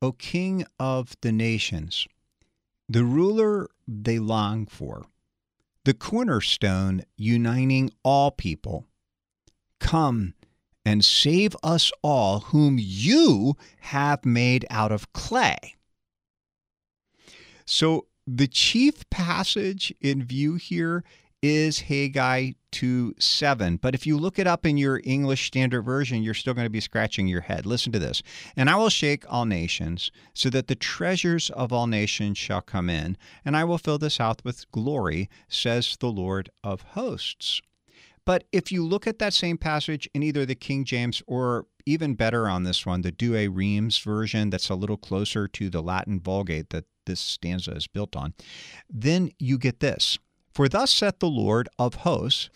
O King of the nations, the ruler they long for, the cornerstone uniting all people. Come and save us all, whom you have made out of clay. So, the chief passage in view here is Haggai 2 7. But if you look it up in your English Standard Version, you're still going to be scratching your head. Listen to this. And I will shake all nations, so that the treasures of all nations shall come in, and I will fill this house with glory, says the Lord of hosts. But if you look at that same passage in either the King James or even better on this one, the Douay Rheims version, that's a little closer to the Latin Vulgate that this stanza is built on, then you get this. For thus saith the Lord of hosts,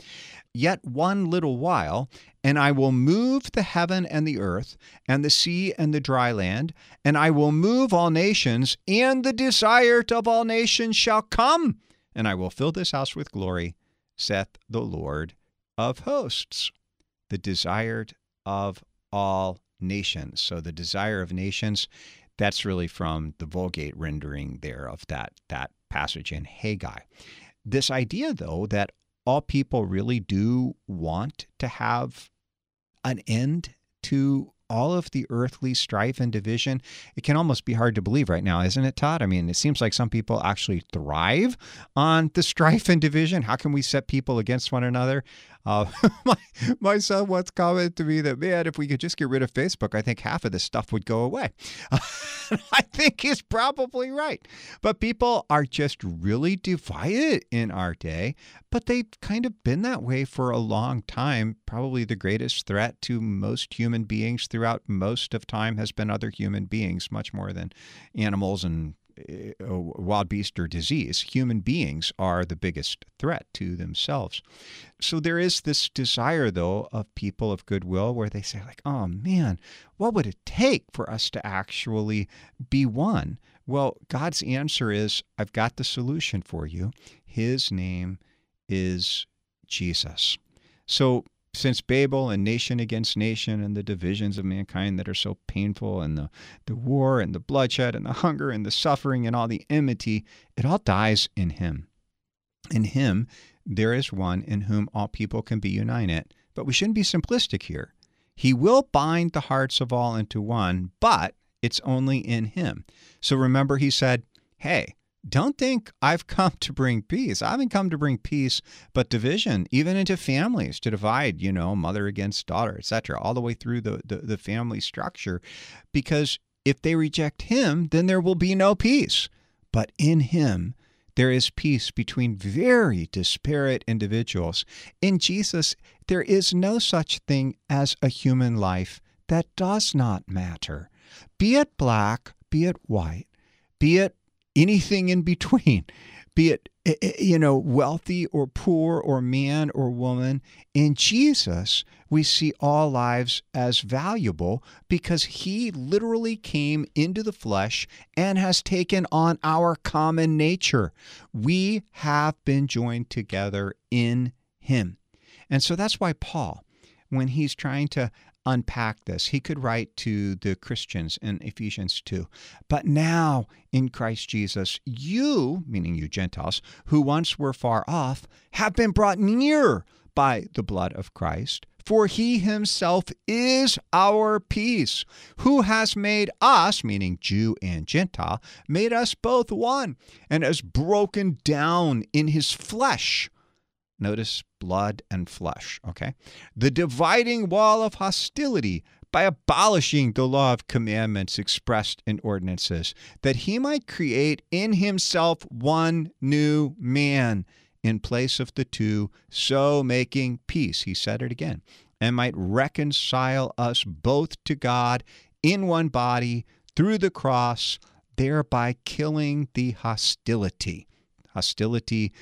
Yet one little while, and I will move the heaven and the earth, and the sea and the dry land, and I will move all nations, and the desired of all nations shall come, and I will fill this house with glory, saith the Lord of hosts. The desired of all nations. So the desire of nations, that's really from the Vulgate rendering there of that, that passage in Haggai. This idea, though, that all people really do want to have an end to all of the earthly strife and division, it can almost be hard to believe right now, isn't it, Todd? I mean, it seems like some people actually thrive on the strife and division. How can we set people against one another? Uh, my, my son once commented to me that, man, if we could just get rid of Facebook, I think half of this stuff would go away. I think he's probably right. But people are just really divided in our day, but they've kind of been that way for a long time. Probably the greatest threat to most human beings throughout most of time has been other human beings, much more than animals and uh, wild beast or disease. Human beings are the biggest threat to themselves. So there is this desire, though, of people of goodwill where they say, like, oh man, what would it take for us to actually be one? Well, God's answer is, I've got the solution for you. His name is Jesus. So since Babel and nation against nation and the divisions of mankind that are so painful and the, the war and the bloodshed and the hunger and the suffering and all the enmity, it all dies in him. In him, there is one in whom all people can be united. But we shouldn't be simplistic here. He will bind the hearts of all into one, but it's only in him. So remember, he said, Hey, don't think I've come to bring peace. I haven't come to bring peace, but division, even into families, to divide, you know, mother against daughter, etc., all the way through the, the, the family structure. Because if they reject him, then there will be no peace. But in him, there is peace between very disparate individuals. In Jesus, there is no such thing as a human life that does not matter. Be it black, be it white, be it anything in between, be it eh, eh, you know wealthy or poor or man or woman. In Jesus we see all lives as valuable because he literally came into the flesh and has taken on our common nature. We have been joined together in him. And so that's why Paul when he's trying to unpack this. He could write to the Christians in Ephesians 2. But now in Christ Jesus, you, meaning you Gentiles, who once were far off, have been brought near by the blood of Christ. For he himself is our peace, who has made us, meaning Jew and Gentile, made us both one, and has broken down in his flesh Notice blood and flesh, okay? The dividing wall of hostility by abolishing the law of commandments expressed in ordinances, that he might create in himself one new man in place of the two, so making peace. He said it again, and might reconcile us both to God in one body through the cross, thereby killing the hostility. Hostility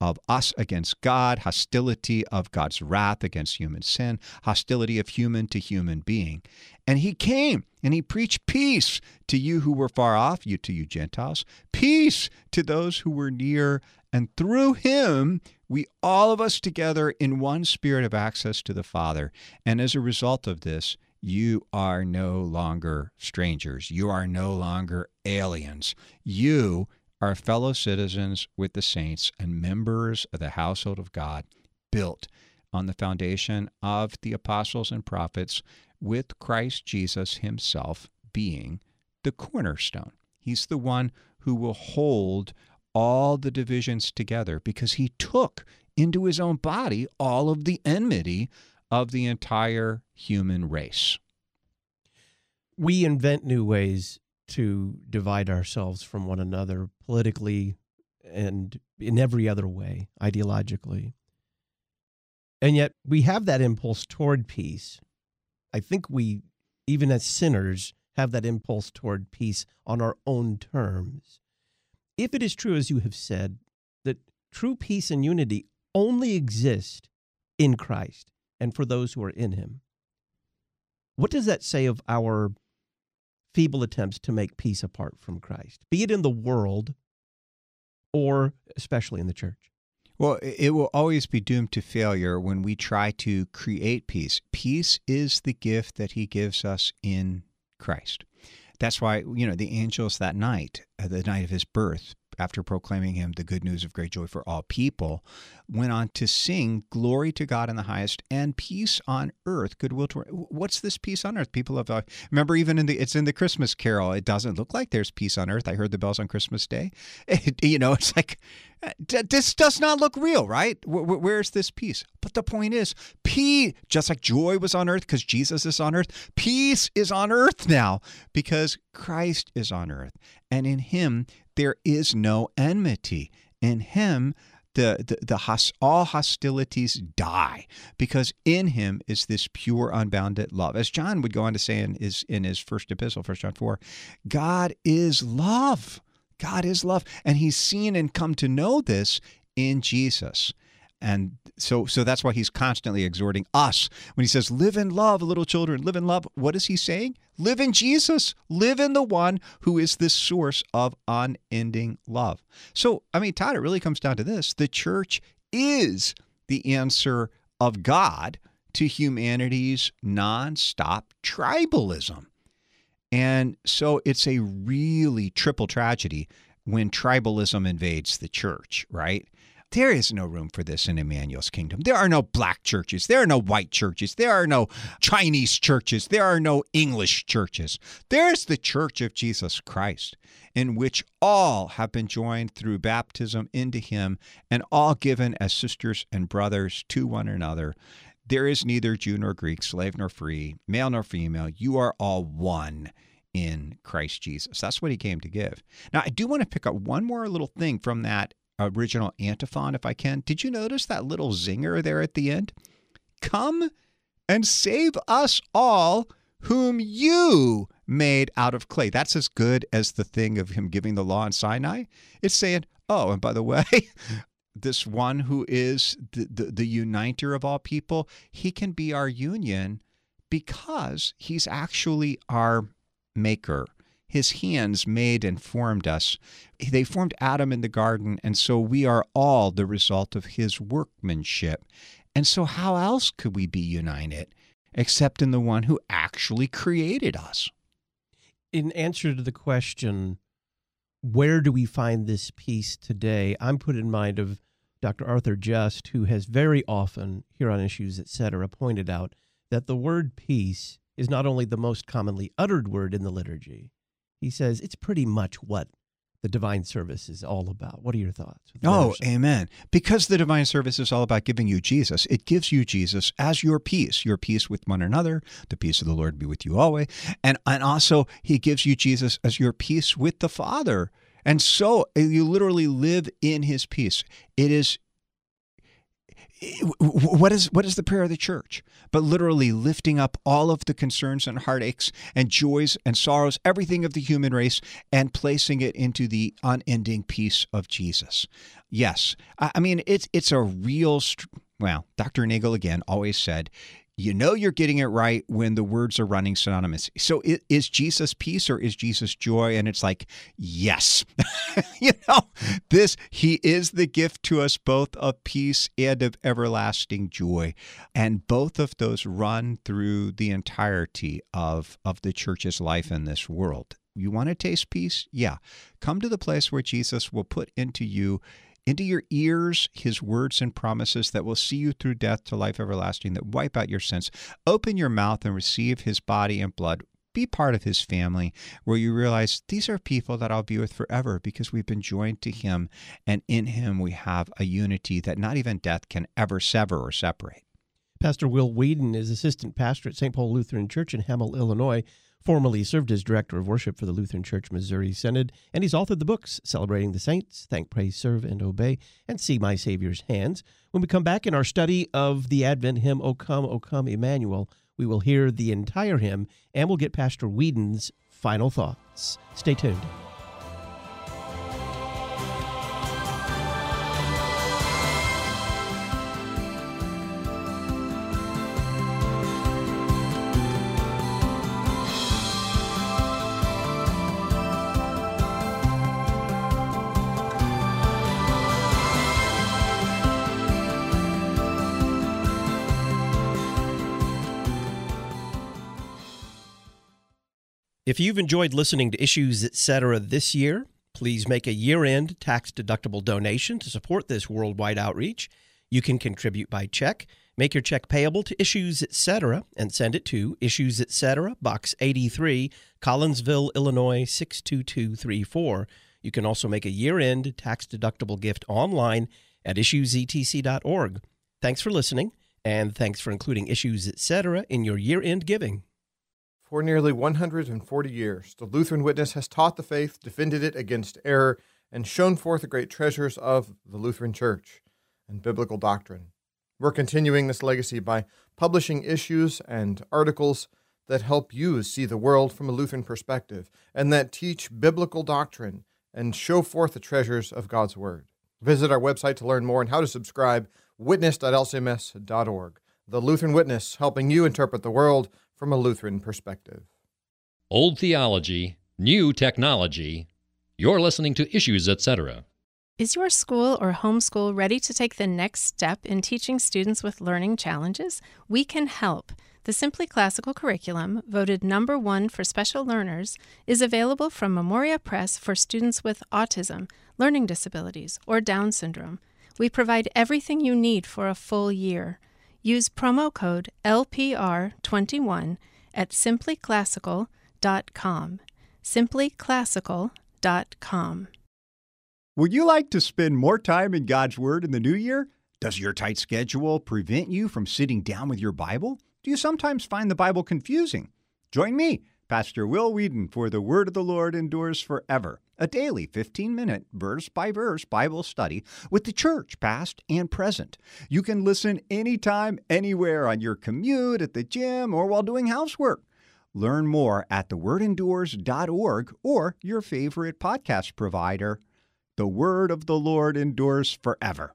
of us against God, hostility of God's wrath against human sin, hostility of human to human being. And he came and he preached peace to you who were far off, you to you Gentiles, peace to those who were near. And through him, we all of us together in one spirit have access to the Father. And as a result of this, you are no longer strangers. You are no longer aliens. You are fellow citizens with the saints and members of the household of God, built on the foundation of the apostles and prophets, with Christ Jesus himself being the cornerstone. He's the one who will hold all the divisions together because he took into his own body all of the enmity of the entire human race. We invent new ways to divide ourselves from one another politically and in every other way, ideologically. And yet we have that impulse toward peace. I think we, even as sinners, have that impulse toward peace on our own terms. If it is true, as you have said, that true peace and unity only exist in Christ and for those who are in Him, what does that say of our feeble attempts to make peace apart from Christ, be it in the world or especially in the church? Well, it will always be doomed to failure when we try to create peace. Peace is the gift that He gives us in Christ. That's why, you know, the angels that night, uh, the night of His birth, after proclaiming him the good news of great joy for all people, went on to sing glory to God in the highest and peace on earth, goodwill to. What's this peace on earth? People have uh, remember even in the it's in the Christmas Carol. It doesn't look like there's peace on earth. I heard the bells on Christmas Day. It, you know, it's like uh, this does not look real, right? Where's this peace? But the point is, peace, just like joy was on earth because Jesus is on earth, peace is on earth now because Christ is on earth. And in him, there is no enmity. In him, the, the, the all hostilities die because in him is this pure unbounded love. As john would go on to say in his in his first epistle first john 4 god is love. God is love. And he's seen and come to know this in jesus and so so that's why he's constantly exhorting us. When he says live in love little children live in love what is he saying? Live in jesus. Live in the one who is the source of unending love. So i mean todd it really comes down to this. The church is the answer of god to humanity's nonstop tribalism. And so it's a really triple tragedy when tribalism invades the church right there is no room for this in Emmanuel's kingdom. There are no black churches. There are no white churches. There are no Chinese churches. There are no English churches. There's the church of Jesus Christ, in which all have been joined through baptism into him and all given as sisters and brothers to one another. There is neither Jew nor Greek, slave nor free, male nor female. You are all one in Christ Jesus. That's what he came to give. Now, I do want to pick up one more little thing from that original antiphon, if I can. Did you notice that little zinger there at the end? Come and save us all whom you made out of clay. That's as good as the thing of him giving the law in Sinai. It's saying, oh, and by the way, this one who is the, the, the uniter of all people, he can be our union because he's actually our maker his hands made and formed us. They formed Adam in the garden, and so we are all the result of his workmanship. And so, how else could we be united except in the one who actually created us? In answer to the question, where do we find this peace today? I'm put in mind of Dr. Arthur Just, who has very often, here on Issues, etc., pointed out that the word peace is not only the most commonly uttered word in the liturgy, he says it's pretty much what the divine service is all about. What are your thoughts? Oh, amen. Because the divine service is all about giving you Jesus, it gives you Jesus as your peace, your peace with one another. The peace of the Lord be with you always. And, and also, he gives you Jesus as your peace with the Father. And so you literally live in his peace. It is what is what is the prayer of the church? But literally lifting up all of the concerns and heartaches and joys and sorrows everything of the human race and placing it into the unending peace of jesus. Yes. I mean it's it's a real well dr nagel again always said you know you're getting it right when the words are running synonymous. So is Jesus peace or is Jesus joy? And it's like, yes. you know, this, he is the gift to us both of peace and of everlasting joy. And both of those run through the entirety of, of the church's life in this world. You want to taste peace? Yeah. Come to the place where Jesus will put into you into your ears his words and promises that will see you through death to life everlasting, that wipe out your sins. Open your mouth and receive his body and blood. Be part of his family where you realize these are people that I'll be with forever because we've been joined to him, and in him we have a unity that not even death can ever sever or separate. Pastor Will Weedon is assistant pastor at St. Paul Lutheran Church in Hamel, Illinois formerly served as director of worship for the Lutheran Church Missouri Synod, and he's authored the books Celebrating the Saints, Thank, Praise, Serve, and Obey, and See My Savior's Hands. When we come back in our study of the Advent hymn, O Come, O Come, Emmanuel, we will hear the entire hymn and we'll get Pastor Weedon's final thoughts. Stay tuned. If you've enjoyed listening to Issues Etc. this year, please make a year end tax deductible donation to support this worldwide outreach. You can contribute by check. Make your check payable to Issues Etc. and send it to Issues Etc. Box 83, Collinsville, Illinois 62234. You can also make a year end tax deductible gift online at issuesetc.org. Thanks for listening, and thanks for including Issues Etc. in your year end giving. For nearly 140 years, the Lutheran Witness has taught the faith, defended it against error, and shown forth the great treasures of the Lutheran Church and biblical doctrine. We're continuing this legacy by publishing issues and articles that help you see the world from a Lutheran perspective and that teach biblical doctrine and show forth the treasures of God's Word. Visit our website to learn more and how to subscribe, witness.lcms.org. The Lutheran Witness, helping you interpret the world from a Lutheran perspective. Old theology, new technology. You're listening to Issues, etc. Is your school or homeschool ready to take the next step in teaching students with learning challenges? We can help. The Simply Classical curriculum, voted number one for special learners, is available from Memoria Press for students with autism, learning disabilities, or Down syndrome. We provide everything you need for a full year. Use promo code LPR21 at simplyclassical.com. Simplyclassical.com. Would you like to spend more time in God's Word in the new year? Does your tight schedule prevent you from sitting down with your Bible? Do you sometimes find the Bible confusing? Join me, Pastor Will Weedon, for the Word of the Lord endures forever a daily 15 minute verse by verse Bible study with the church, past and present. You can listen anytime, anywhere on your commute, at the gym, or while doing housework. Learn more at thewordendures.org or your favorite podcast provider. The Word of the Lord endures forever.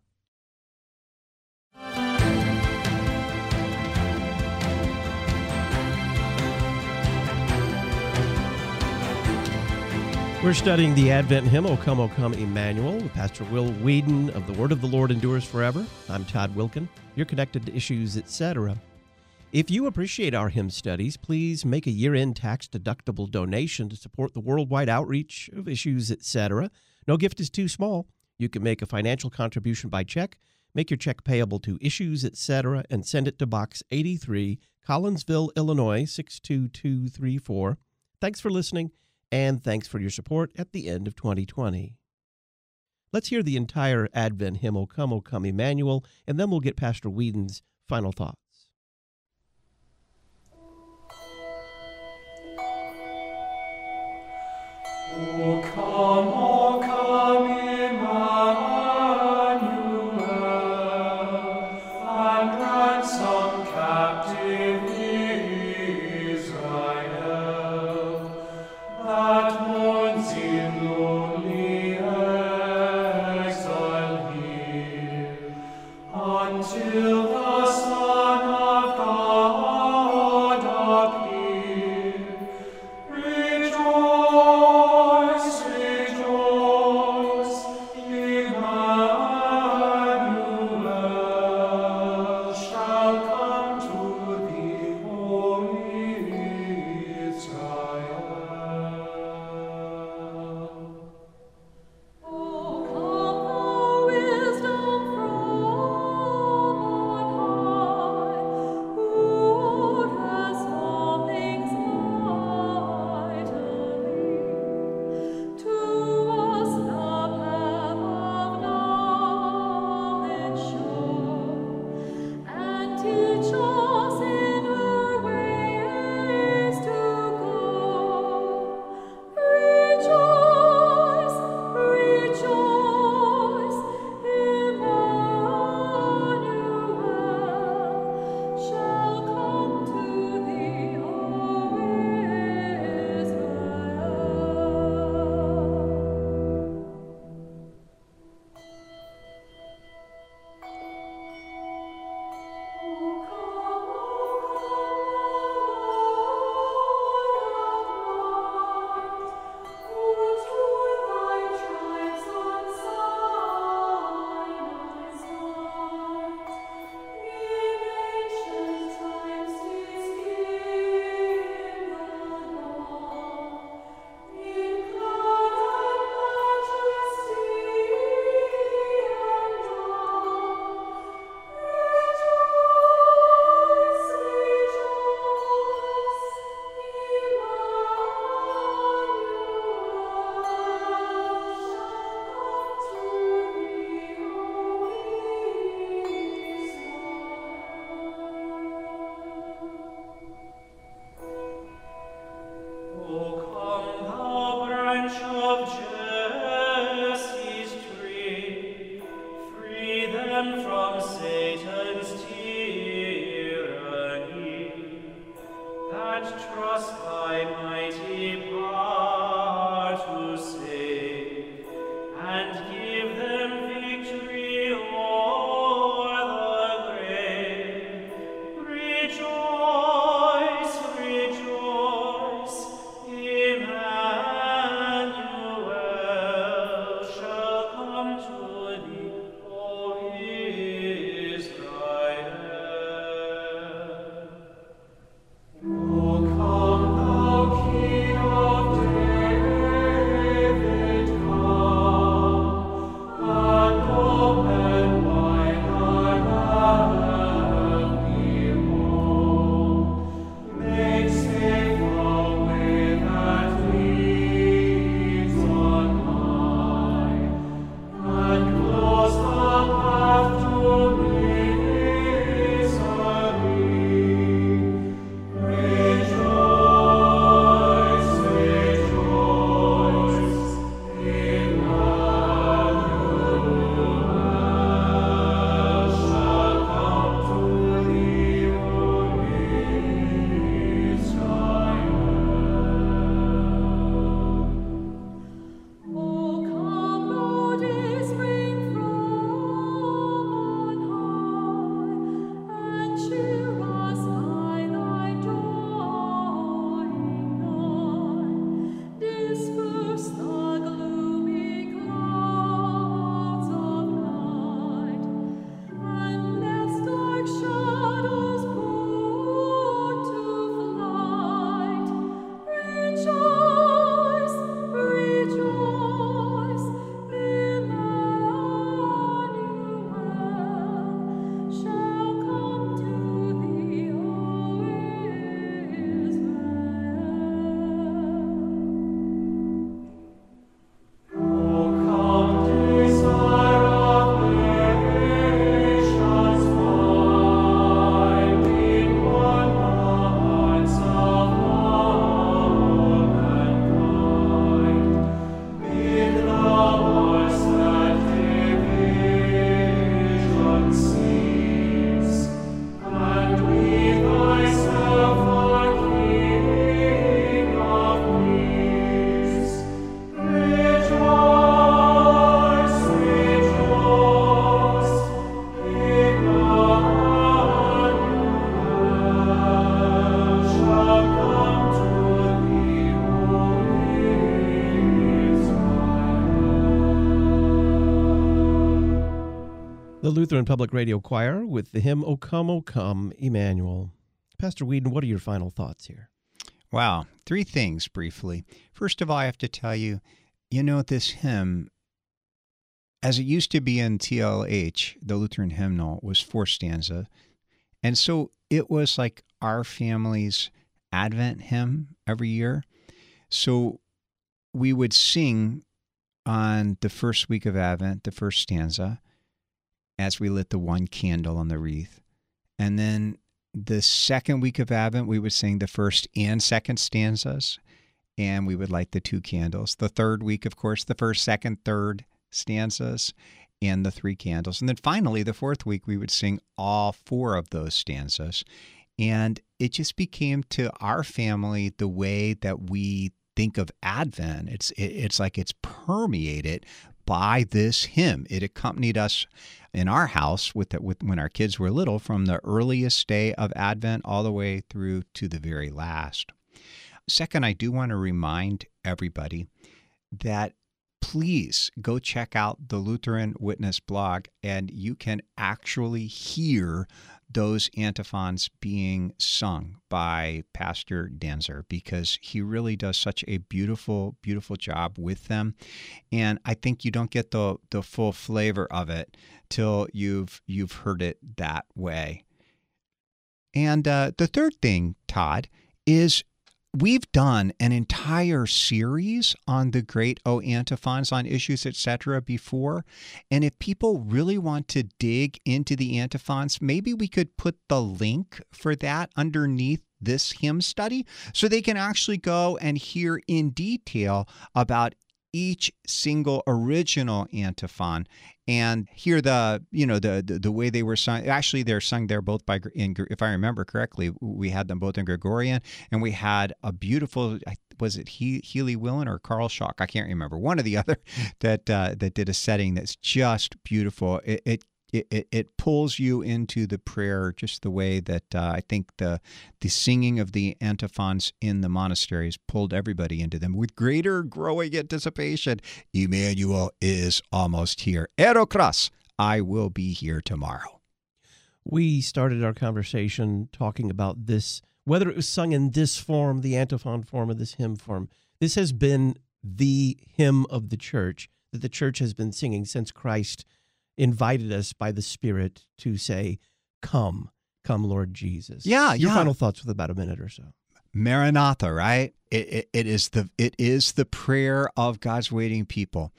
We're studying the Advent hymn, O Come, O Come, Emmanuel, with Pastor Will Weedon of The Word of the Lord Endures Forever. I'm Todd Wilken. You're connected to Issues, etc. If you appreciate our hymn studies, please make a year end tax deductible donation to support the worldwide outreach of Issues, etc. No gift is too small. You can make a financial contribution by check. Make your check payable to Issues, etc., and send it to Box 83, Collinsville, Illinois 62234. Thanks for listening and thanks for your support at the end of 2020. Let's hear the entire Advent hymn, O Come, O Come, Emmanuel, and then we'll get Pastor Weedon's final thoughts. O come, Lutheran Public Radio Choir with the hymn O Come, O Come, Emmanuel. Pastor Weedon, what are your final thoughts here? Wow. Three things briefly. First of all, I have to tell you, you know, this hymn, as it used to be in TLH, the Lutheran hymnal, was four stanza. And so it was like our family's Advent hymn every year. So we would sing on the first week of Advent, the first stanza, as we lit the one candle on the wreath. And then the second week of Advent, we would sing the first and second stanzas, and we would light the two candles. The third week, of course, the first, second, third stanzas, and the three candles. And then finally, the fourth week, we would sing all four of those stanzas. And it just became to our family the way that we think of Advent. It's it, it's like it's permeated by this hymn. It accompanied us in our house with, the, with when our kids were little from the earliest day of Advent all the way through to the very last. Second, I do want to remind everybody that please go check out the Lutheran Witness blog and you can actually hear those antiphons being sung by Pastor Daenzer because he really does such a beautiful, beautiful job with them. And I think you don't get the the full flavor of it till you've you've heard it that way. And uh, the third thing, Todd, is we've done an entire series on the great O antiphons on issues, etc. before. And if people really want to dig into the antiphons, maybe we could put the link for that underneath this hymn study so they can actually go and hear in detail about each single original antiphon and hear the you know the the, the way they were sung actually they're sung there both by in if i remember correctly we had them both in gregorian and we had a beautiful was it he, Healey Willan or Carl Schalk? I can't remember. One or the other that uh, that did a setting that's just beautiful. It, it it, it, pulls you into the prayer just the way that uh, I think the the singing of the antiphons in the monasteries pulled everybody into them with greater growing anticipation. Emmanuel is almost here. Ero cras, I will be here tomorrow. We started our conversation talking about this, whether it was sung in this form, the antiphon form, or this hymn form. This has been the hymn of the church that the church has been singing since Christ invited us by the Spirit to say, Come, come, Lord Jesus. Yeah, Your yeah. final thoughts with about a minute or so. Maranatha, right? It, it, it is the it is the prayer of God's waiting people,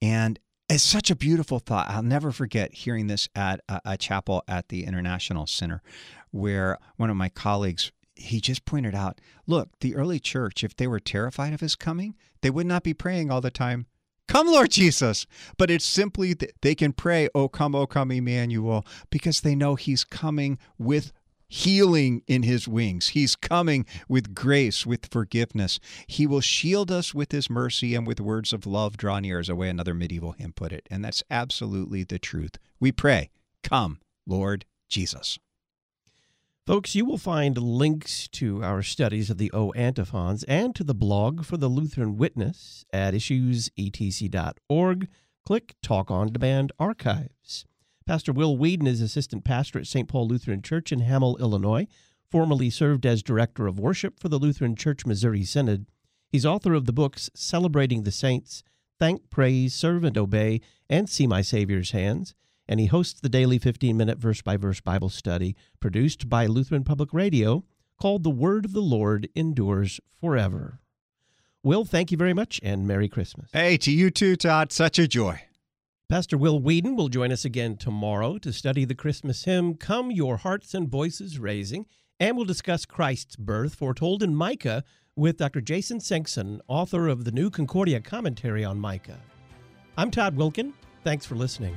and it's such a beautiful thought. I'll never forget hearing this at a, a chapel at the International Center, where one of my colleagues he just pointed out, look, the early church, if they were terrified of his coming, they would not be praying all the time. Come, Lord Jesus. But it's simply that they can pray, Oh, come, oh, come, Emmanuel, because they know he's coming with healing in his wings. He's coming with grace, with forgiveness. He will shield us with his mercy and with words of love draw near, as a way another medieval hymn put it. And that's absolutely the truth. We pray, Come, Lord Jesus. Folks, you will find links to our studies of the O antiphons and to the blog for the Lutheran Witness at issuesetc.org. Click Talk on Demand Archives. Pastor Will Weedon is assistant pastor at St. Paul Lutheran Church in Hamel, Illinois, formerly served as director of worship for the Lutheran Church Missouri Synod. He's author of the books Celebrating the Saints, Thank, Praise, Serve, and Obey, and See My Savior's Hands and he hosts the daily 15 minute verse by verse Bible study produced by Lutheran Public Radio called The Word of the Lord Endures Forever. Will, thank you very much and Merry Christmas. Hey, to you too, Todd. Such a joy. Pastor Will Weedon will join us again tomorrow to study the Christmas hymn, Come Your Hearts and Voices Raising, and we'll discuss Christ's birth foretold in Micah with Dr. Jason Soenksen, author of the new Concordia commentary on Micah. I'm Todd Wilken. Thanks for listening.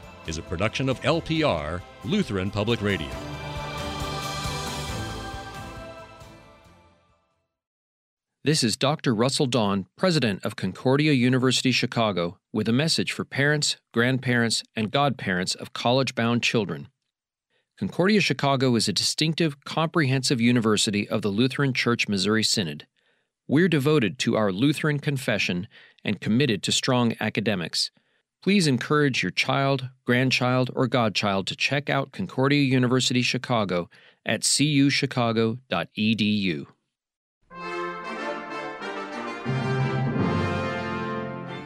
is a production of LPR, Lutheran Public Radio. This is Dr. Russell Dawn, President of Concordia University Chicago, with a message for parents, grandparents, and godparents of college bound children. Concordia Chicago is a distinctive, comprehensive university of the Lutheran Church Missouri Synod. We're devoted to our Lutheran confession and committed to strong academics. Please encourage your child, grandchild, or godchild to check out Concordia University Chicago at cuchicago.edu.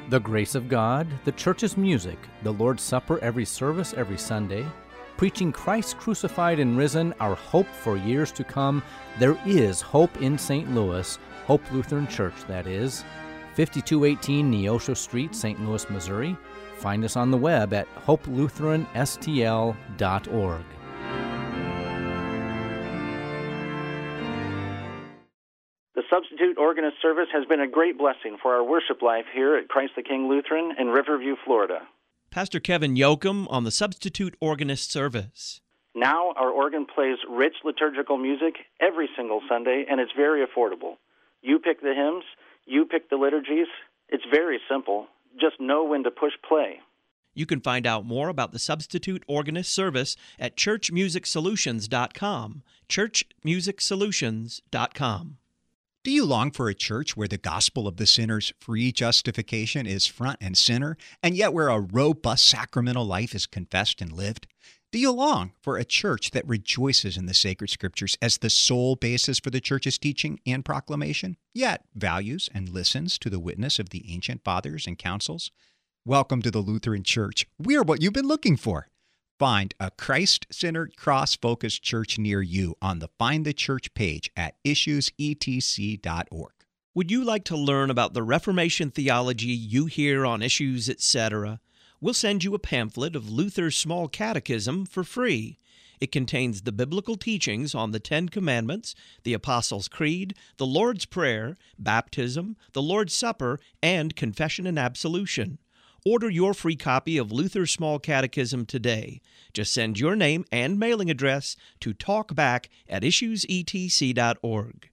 The grace of God, the church's music, the Lord's Supper every service every Sunday, preaching Christ crucified and risen, our hope for years to come. There is hope in St. Louis, Hope Lutheran Church, that is. 5218 Neosho Street, St. Louis, Missouri. Find us on the web at hopelutheranstl.org. The substitute organist service has been a great blessing for our worship life here at Christ the King Lutheran in Riverview, Florida. Pastor Kevin Yoakum on the substitute organist service. Now our organ plays rich liturgical music every single Sunday, and it's very affordable. You pick the hymns, you pick the liturgies. It's very simple. Just know when to push play. You can find out more about the substitute organist service at churchmusicsolutions.com. churchmusicsolutions.com. Do you long for a church where the gospel of the sinner's free justification is front and center, and yet where a robust sacramental life is confessed and lived? Do you long for a church that rejoices in the sacred scriptures as the sole basis for the church's teaching and proclamation, yet values and listens to the witness of the ancient fathers and councils? Welcome to the Lutheran Church. We are what you've been looking for. Find a Christ centered, cross focused church near you on the Find the Church page at issuesetc.org. Would you like to learn about the Reformation theology you hear on Issues, etc.? We'll send you a pamphlet of Luther's Small Catechism for free. It contains the biblical teachings on the Ten Commandments, the Apostles' Creed, the Lord's Prayer, baptism, the Lord's Supper, and confession and absolution. Order your free copy of Luther's Small Catechism today. Just send your name and mailing address to talkback at issuesetc.org.